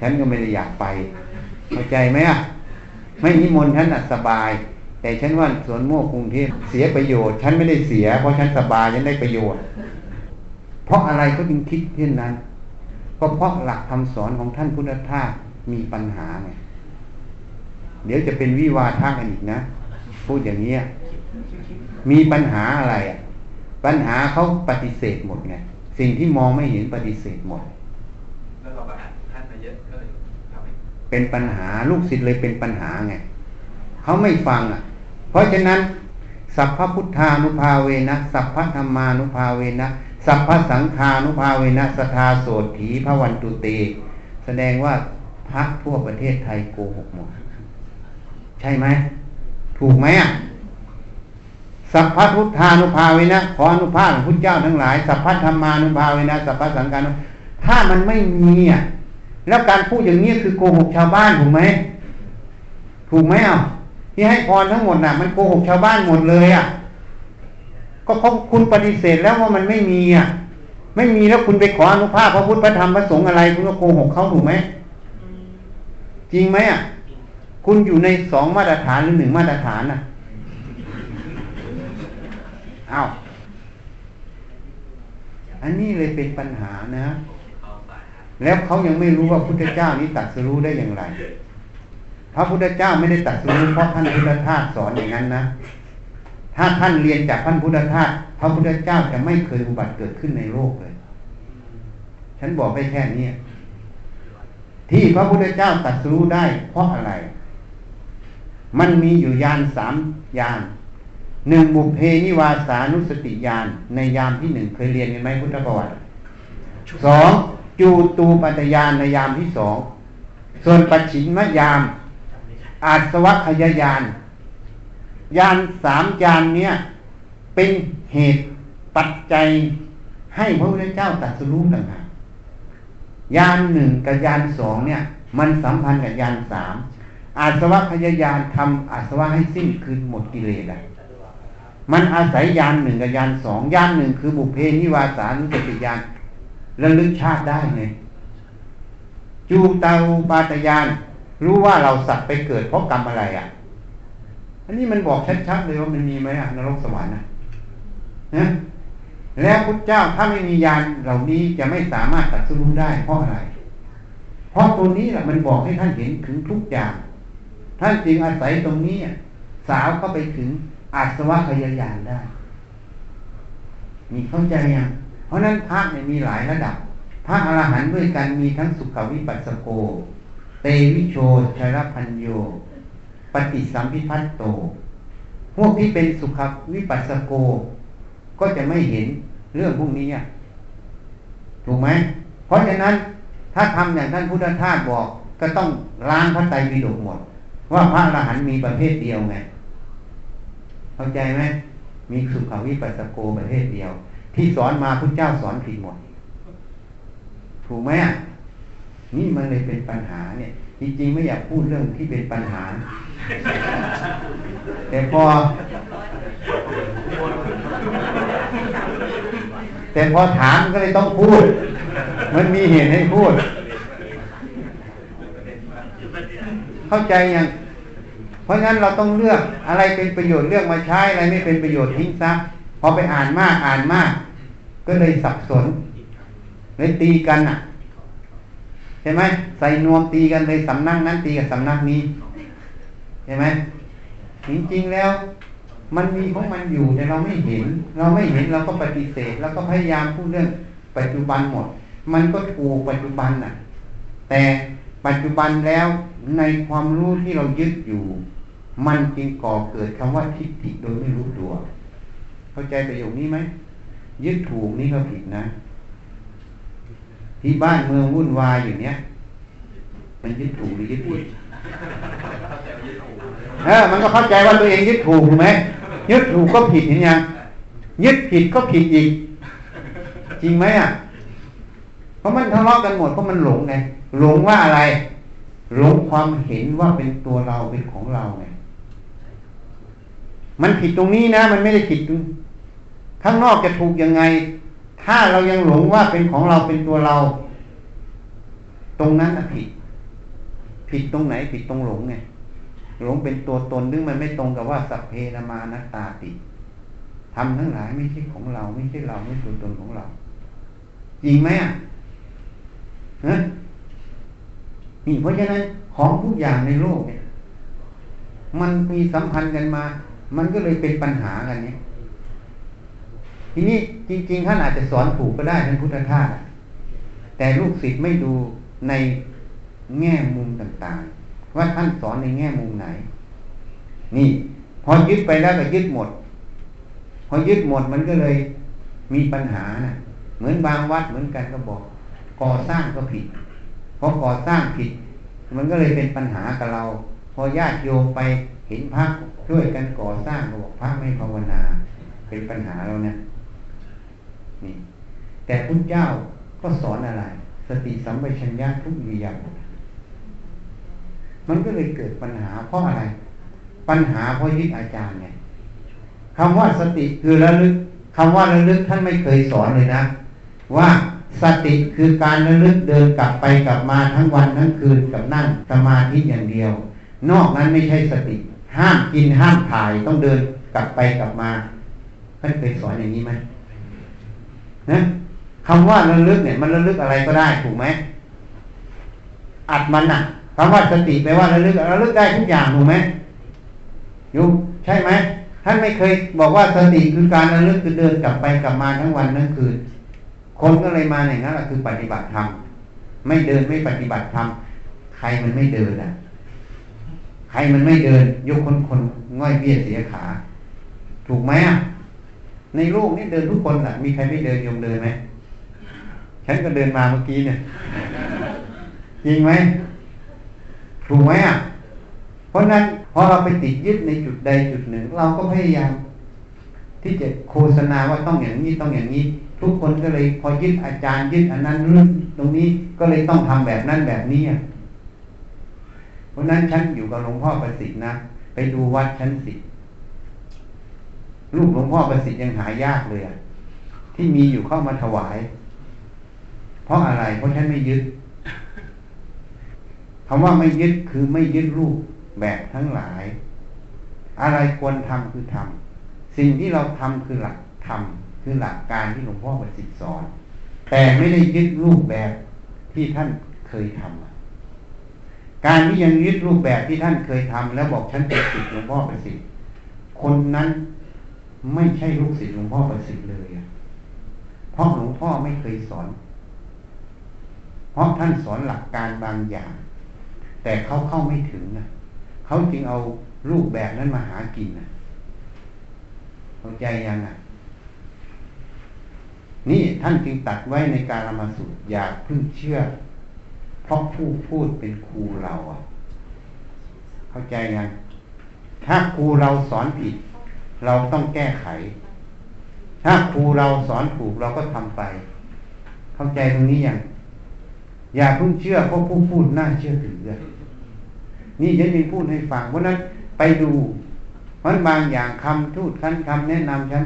ฉันก็ไม่ได้อยากไปเข้าใจไหมอะไม่นิมนต์ฉันอะสบาย แต่ฉันว่าสวนโมกกรุงเทพเสียประโยชน์ ฉันไม่ได้เสีย เพราะฉันสบายฉันได้ประโยชน์ เพราะอะไรก็จึงคิดเช่นนั้น ก็เพราะหลักคำสอนของท่านพุทธทาสมีปัญหาไง เดี๋ยวจะเป็นวิวาทะกันอีกนะ พูดอย่างเนี้ยมีปัญหาอะไรอะปัญหาเขาปฏิเสธหมดไงสิ่งที่มองไม่เห็นปฏิเสธหมด แล้วเราก็อ่านท่านมาเยอะก็เลยทำให้เป็นปัญหาลูกศิษย์เลยเป็นปัญหาไงเขาไม่ฟังอะ เพราะฉะนั้น สัพพพุทธานุภาเวนะสัพพธรรมานุภาเวนะสัพพสังฆานุภาเวนะสทาโสถีพระวันตุเต แสดงว่าพระทั่วประเทศไทยโกหกหมด ช่ไหม ถูกไหมอะ สัพพพุทธานุภาเวนะ ขออนุภาพของพุทธเจ้าทั้งหลาย สัพพธรรมานุภาเวนะ สัพพสังฆานุถ้ามันไม่มีอะ แล้วการพูดอย่างนี้คือโกหกชาวบ้านถูกไหม ถูกไหมอะที่ให้พรทั้งหมดน่ะ มันโกหกชาวบ้านหมดเลยอะ ก็เพราะคุณปฏิเสธแล้วว่ามันไม่มีอะ ไม่มีแล้วคุณไปขออนุภาพพระพุทธพระธรรมพระสงฆ์อะไร คุณก็โกหกเขาถูกไหม จริงไหมอะ คุณอยู่ในสองมาตรฐานหรือหนึ่งมาตรฐานน่ะอ้าวอันนี้เลยเป็นปัญหานะ แล้วเขายังไม่รู้ว่าพุทธเจ้านี้ตรัสรู้ได้อย่างไร พระพุทธเจ้าไม่ได้ตรัสรู้เพราะท่านพุทธทาสสอนอย่างนั้นนะ ถ้าท่านเรียนจากท่านพุทธทาสพระพุทธเจ้าจะไม่เคยอุบัติเกิดขึ้นในโลกเลย ฉันบอกไปแค่นี้ที่พระพุทธเจ้าตรัสรู้ได้เพราะอะไร มันมีอยู่ยานสามยานหนึ่งบุพเพนิวาสานุสติยานในยามที่หนึ่งเคยเรียนกันไหมพุทธประวัติสองจูตูปัตยานในยามที่สองส่วนปัจฉิมยาม อาสวัคยายาน ยานสามยานเนี้ยเป็นเหตุปัจจัยให้พระพุทธเจ้าตรัสรู้ต่างหากยานหนึ่งกับยานสองเนี่ย มันสัมพันธ์กับยานสาม อาสวัคยายานทำอาสวะให้สิ้นคืนหมดกิเลสอะมันอาศัยยานหนึ่งกับยานสองยานหนึ่งคือบุพเพนิวาสานุสติยานระลึกชาติได้ไงจูตาอุปาตยาน รู้ว่าเราสัตว์ไปเกิดเพราะกรรมอะไรอะ อันนี้มันบอกชัดๆเลยว่ามันมีไหมอะนรกสวรรค์นะนะแล้วพุทธเจ้าถ้าไม่มียานเหล่านี้จะไม่สามารถตัดสู้ได้เพราะอะไร เพราะตัวนี้แหละมันบอกให้ท่านเห็นถึงทุกอย่าง ท่านจึงอาศัยตรงนี้สาวเข้าไปถึงอาสวะขยายานได้ มีเข้าใจยังเพราะนั้นพระเนี่ยมีหลายระดับ พระอรหันต์ด้วยกันมีทั้งสุขวิปัสสโก เตวิโชชรพันโย ปฏิสัมพิพัตโต พวกที่เป็นสุขวิปัสสโก ก็จะไม่เห็นเรื่องพวกนี้ถูกไหม เพราะฉะนั้นถ้าทำอย่างท่านพุทธทาสบอก ก็ต้องล้างพระไตรปิฎกหมด ว่าพระอรหันต์มีประเภทเดียวไงเข้าใจไหมมีสุขวิปัสสโกประเภทเดียว ที่สอนมาพุทธเจ้าสอนผิดหมด ถูกไหมอะนี่มันเลยเป็นปัญหาเนี่ย จริงๆไม่อยากพูดเรื่องที่เป็นปัญหา แต่พอ แต่พอถามก็เลยต้องพูด มันมีเหตุให้พูด เข้าใจยังเพราะงั้นเราต้องเลือกอะไรเป็นประโยชน์เลือกมาใช้อะไรไม่เป็นประโยชน์ทิ้งซะพอไปอ่านมากอ่านมาก ก็เลยสับสนเลยตีกันอะใช่ไหมใส่นวมตีกันเลยสำนักนั้นตีกับสำนักนี้ใช่ไหมจริงๆแล้ว มันมีของมันอยู่แต่เราไม่เห็น เราไม่เห็นเราก็ปฏิเสธ แล้วก็พยายามพูดเรื่องปัจจุบันหมด มันก็ถูกปัจจุบันน่ะ แต่ปัจจุบันแล้ว ในความรู้ที่เรายึดอยู่ มันจึงก่อเกิดคำว่าทิฏฐิโดยไม่รู้ตัว เข้าใจประโยคนี้ไหมยึดถูกนี่ก็ผิดนะ ที่บ้านเมืองวุ่นวายอย่างเนี้ย มันยึดถูกหรือยึดผิดเออมันก็เข้าใจว่าตัวเองยึดถูกถูกไหมยึดถูกก็ผิดเห็นยังยึดผิดก็ผิดอีก จริงไหมอะ เพราะมันทะเลาะกันหมดเพราะมันหลงไงหลงว่าอะไร หลงความเห็นว่าเป็นตัวเราเป็นของเราไงมันผิดตรงนี้นะ มันไม่ได้ผิดข้างนอกจะถูกยังไง ถ้าเรายังหลงว่าเป็นของเราเป็นตัวเรา ตรงนั้นผิด ผิดตรงไหนผิดตรงหลงไงหลงเป็นตัวตนซึ่งมันไม่ตรงกับว่าสัพเพนามานัตตาติทำทั้งหลายไม่ใช่ของเรา ไม่ใช่เราไม่ตัวตนของเรา จริงไหมอะฮะ นี่เพราะฉะนั้นของทุกอย่างในโลกเนี่ย มันมีสัมพันธ์กันมา มันก็เลยเป็นปัญหากันเนี่ย ทีนี้จริง ๆ ท่านอาจจะสอนถูกก็ได้ท่านพุทธทาสแต่ลูกศิษย์ไม่ดูในแง่มุมต่างๆ ว่าท่านสอนในแง่มุมไหน นี่ พอยึดไปแล้วก็ยึดหมด พอยึดหมดมันก็เลยมีปัญหานะเหมือนบางวัดเหมือนกันก็บอก ก่อสร้างก็ผิด พอก่อสร้างผิด มันก็เลยเป็นปัญหากับเรา พอญาติโยมไปเห็นพระช่วยกันก่อสร้างบอกพระไม่ภาวนา เป็นปัญหาเราเนี่ยนี่ แต่พุทธเจ้าก็สอนอะไร สติสัมปชัญญะทุกอย่างมันก็เลยเกิดปัญหาเพราะอะไร ปัญหาเพราะยึดอาจารย์ไงคำว่าสติคือระลึกคำว่าระลึกท่านไม่เคยสอนเลยนะ ว่า สติคือการระลึกเดินกลับไปกลับมาทั้งวันทั้งคืนกับนั่งสมาธิอย่างเดียว นอกนั้นไม่ใช่สติ ห้ามกินห้ามถ่ายต้องเดินกลับไปกลับมาท่านเคยสอนอย่างนี้ไหมนะคำว่าระลึกเนี่ยมันระลึกอะไรก็ได้ถูกไหมอัดมันอะคำว่าสติแปลว่าระลึกระลึกได้ทุกอย่างถูกไหมยุใช่ไหมท่านไม่เคยบอกว่าสติคือการระลึกคือเดินกลับไปกลับมาทั้งวันทั้งคืน คนก็เลยมาอย่างนั้นแหละคือปฏิบัติธรรมไม่เดินไม่ปฏิบัติธรรมใครมันไม่เดินอะ ใครมันไม่เดิน ยกคนคนง่อยเบี้ยเสียขา ถูกไหมอะในโลกนี้เดินทุกคนแหละมีใครไม่เดินยมเดินไหมฉันก็เดินมาเมื่อกี้เนี่ยจริงไหมถูกไหมอะ เพราะนั้นพอเราไปติดยึดในจุดใดจุดหนึ่ง เราก็พยายาม ที่จะโฆษณาว่าต้องอย่างนี้ต้องอย่างนี้ ทุกคนก็เลยพอยึดอาจารย์ยึดอันนั้นเรื่องตรงนี้ก็เลยต้องทำแบบนั้นแบบนี้เพราะนั้นฉันอยู่กับหลวงพ่อประสิทธิ์นะไปดูวัดชั้นสิลูกหลวงพ่อประสิทธิ์ยังหายากเลยอะที่มีอยู่เข้ามาถวาย เพราะอะไร เพราะฉันไม่ยึดคำว่าไม่ยึดคือไม่ยึดรูปแบบทั้งหลาย อะไรควรทำคือทำสิ่งที่เราทำคือหลักทำ คือหลักการที่หลวงพ่อประสิทธิ์สอน แต่ไม่ได้ยึดรูปแบบที่ท่านเคยทำการที่ยังยึดรูปแบบที่ท่านเคยทำแล้วบอกฉันเป็นศิษย์หลวงพ่อประสิทธิ์คนนั้นไม่ใช่ลูกศิษย์หลวงพ่อประสิทธิ์เลยเพราะหลวงพ่อไม่เคยสอน เพราะท่านสอนหลักการบางอย่าง แต่เขาเข้าไม่ถึงนะเขาจึงเอารูปแบบนั้นมาหากินนะเข้าใจยังอะ นี่ท่านจึงตัดไว้ในการละมาสุดอย่าพึ่งเชื่อ เพราะผู้พูดเป็นครูเราอะ เข้าใจยังถ้าครูเราสอนผิด เราต้องแก้ไข ถ้าครูเราสอนถูกเราก็ทำไป เข้าใจตรงนี้ยังอย่าพิ่งเชื่อเพราะผู้พูดน่าเชื่อถือนี่ฉันมีพูดให้ฟังเพราะนั้นไปดูมันบางอย่างคำทูดคันคำแนะนำฉัน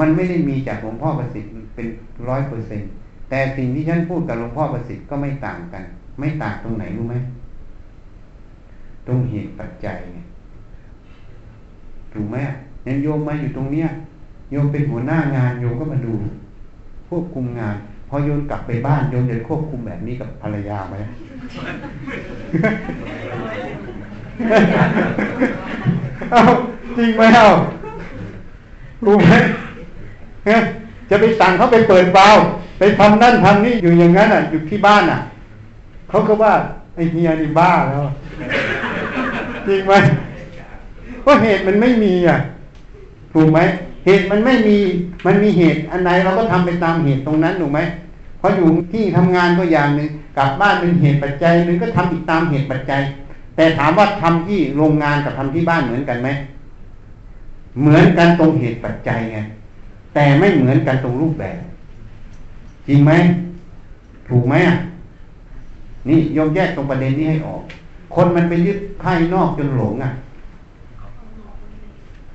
มันไม่ได้มีจากหลวงพ่อประสิทธิ์เป็นร้อยเปอร์เซ็นแต่สิ่งที่ฉันพูดกับหลวงพ่อประสิทธิ์ก็ไม่ต่างกัน ไม่ต่างตรงไหนรู้ไหมตรงเหตุปัจจัยไงถูกไหมเนี่ยโยมมาอยู่ตรงเนี้ยโยมเป็นหัวหน้างานโยมก็มาดูควบคุมงานพอโยนกลับไปบ้านโยนจะควบคุมแบบนี้กับภรรยาไหมเอาจริงไหมเอารู้ไหม จะไปสั่งเขาไปเปิดเบาไปทำนั่นทำนี่อยู่อย่างนั้นอะ อยู่ที่บ้านอะเขาก็ว่าไอ้เฮียนี่บ้าแล้วจริงไหมเพราะเหตุมันไม่มีอะ ถูกไหมเหตุมันไม่มีมันมีเหตุอันใดเราก็ทำไปตามเหตุตรงนั้นถูกไหมพออยู่ที่ทำงานก็อย่างหนึ่งกลับบ้านเป็นเหตุปัจจัยหนึ่งก็ทำอีกตามเหตุปัจจัย แต่ถามว่าทำที่โรงงานกับทำที่บ้านเหมือนกันไหมเหมือนกันตรงเหตุปัจจัยไง แต่ไม่เหมือนกันตรงรูปแบบ จริงไหม ถูกไหมอะนี่ยมแยกตรงประเด็นนี้ให้ออก คนมันไปยึดภายนอกจนหลงอะ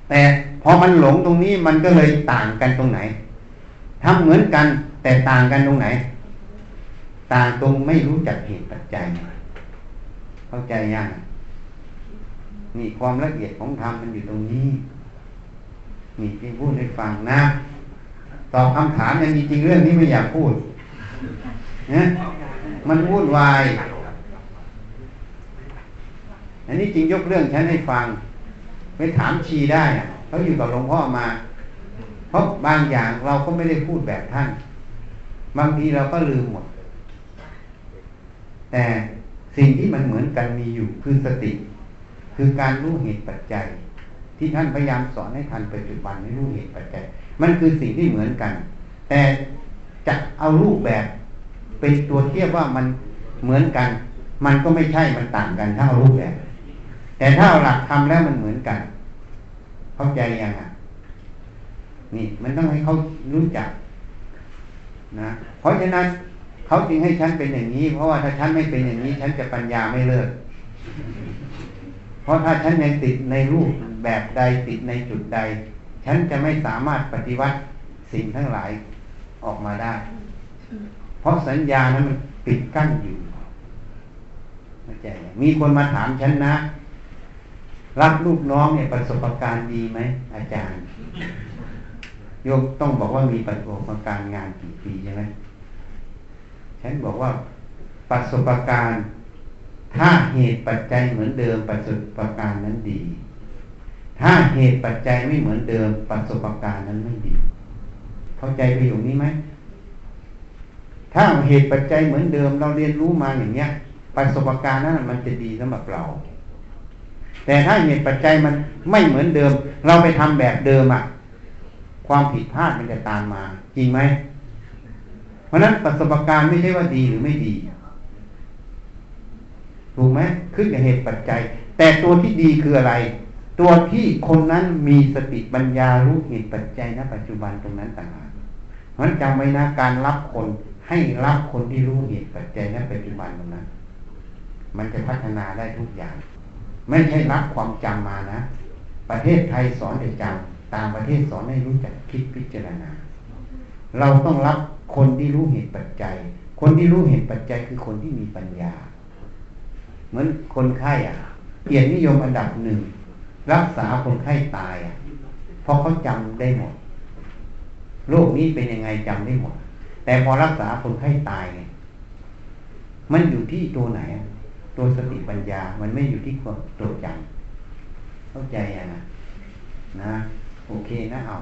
แต่พอมันหลงตรงนี้มันก็เลยต่างกันตรงไหนทำเหมือนกัน แต่ต่างกันตรงไหน ต่างตรงไม่รู้จักเหตุปัจจัย เข้าใจยังนี่ความละเอียดของธรรมมันอยู่ตรงนี้ นี่ที่พูดให้ฟังนะ ตอบคำถามยังจริงๆเรื่องนี้ไม่อยากพูดนะมันพูดวาย อันนี้จริงยกเรื่องฉันให้ฟัง ไปถามชีได้เขาอยู่กับหลวงพ่อมา เพราะบางอย่างเราก็ไม่ได้พูดแบบท่าน บางทีเราก็ลืมหมด แต่สิ่งที่มันเหมือนกันมีอยู่คือสติ คือการรู้เหตุปัจจัย ที่ท่านพยายามสอนให้ทันปัจจุบันให้รู้เหตุปัจจัย มันคือสิ่งที่เหมือนกัน แต่จะเอารูปแบบเป็นตัวเทียบว่ามันเหมือนกัน มันก็ไม่ใช่มันต่างกันถ้าเอารูปแบบ แต่ถ้าเอาหลักทำแล้วมันเหมือนกัน เข้าใจยังอะนี่มันต้องให้เขารู้จักนะเพราะฉะนั้นเขาจึงให้ฉันเป็นอย่างนี้ เพราะว่าถ้าฉันไม่เป็นอย่างนี้ ฉันจะปัญญาไม่เลิก เพราะถ้าฉันยังติดในรูปแบบใดติดในจุดใด ฉันจะไม่สามารถปฏิวัติสิ่งทั้งหลายออกมาได้ เพราะสัญญานั้นมันปิดกั้นอยู่เข้าใจมีคนมาถามฉันนะรับลูกน้องเนี่ยประสบการณ์ดีไหมอาจารย์ โยมต้องบอกว่ามีประสบการณ์งานกี่ปีใช่ไหมฉันบอกว่าประสบการณ์ ถ้าเหตุปัจจัยเหมือนเดิมประสบการณ์นั้นดี ถ้าเหตุปัจจัยไม่เหมือนเดิมประสบการณ์นั้นไม่ดี เข้าใจประโยคนี้ไหมถ้าเหตุปัจจัยเหมือนเดิม เราเรียนรู้มาอย่างเนี้ยประสบการณ์นั้นมันจะดีสำหรับเรา แต่ถ้าเหตุปัจจัยมันไม่เหมือนเดิม เราไปทำแบบเดิมอะความผิดพลาดมันจะตามมา จริงไหมเพราะนั้นประสบการณ์ไม่ใช่ว่าดีหรือไม่ดีถูกไหมขึ้นกับเหตุปัจจัย แต่ตัวที่ดีคืออะไร ตัวที่คนนั้นมีสติปัญญารู้เหตุปัจจัยณปัจจุบันตรงนั้นต่างหากเพราะนั้นจำไว้นะการรับคนให้รับคนที่รู้เหตุปัจจัยณปัจจุบันตรงนั้น มันจะพัฒนาได้ทุกอย่าง ไม่ใช่รับความจำมานะ ประเทศไทยสอนแต่จำต่างประเทศสอนให้รู้จักคิดพิจารณา เราต้องรับคนที่รู้เหตุปัจจัย คนที่รู้เหตุปัจจัยคือคนที่มีปัญญา เหมือนคนไข้อะเกียรตินิยมอันดับหนึ่ง รักษาคนไข้ตายอะเพราะเขาจำได้หมดโรคนี้เป็นยังไงจำได้หมด แต่พอรักษาคนไข้ตายเนี่ยมันอยู่ที่ตัวไหน ตัวสติปัญญา มันไม่อยู่ที่ตัวจำเข้าใจอะนะนะ โอเคนะเอา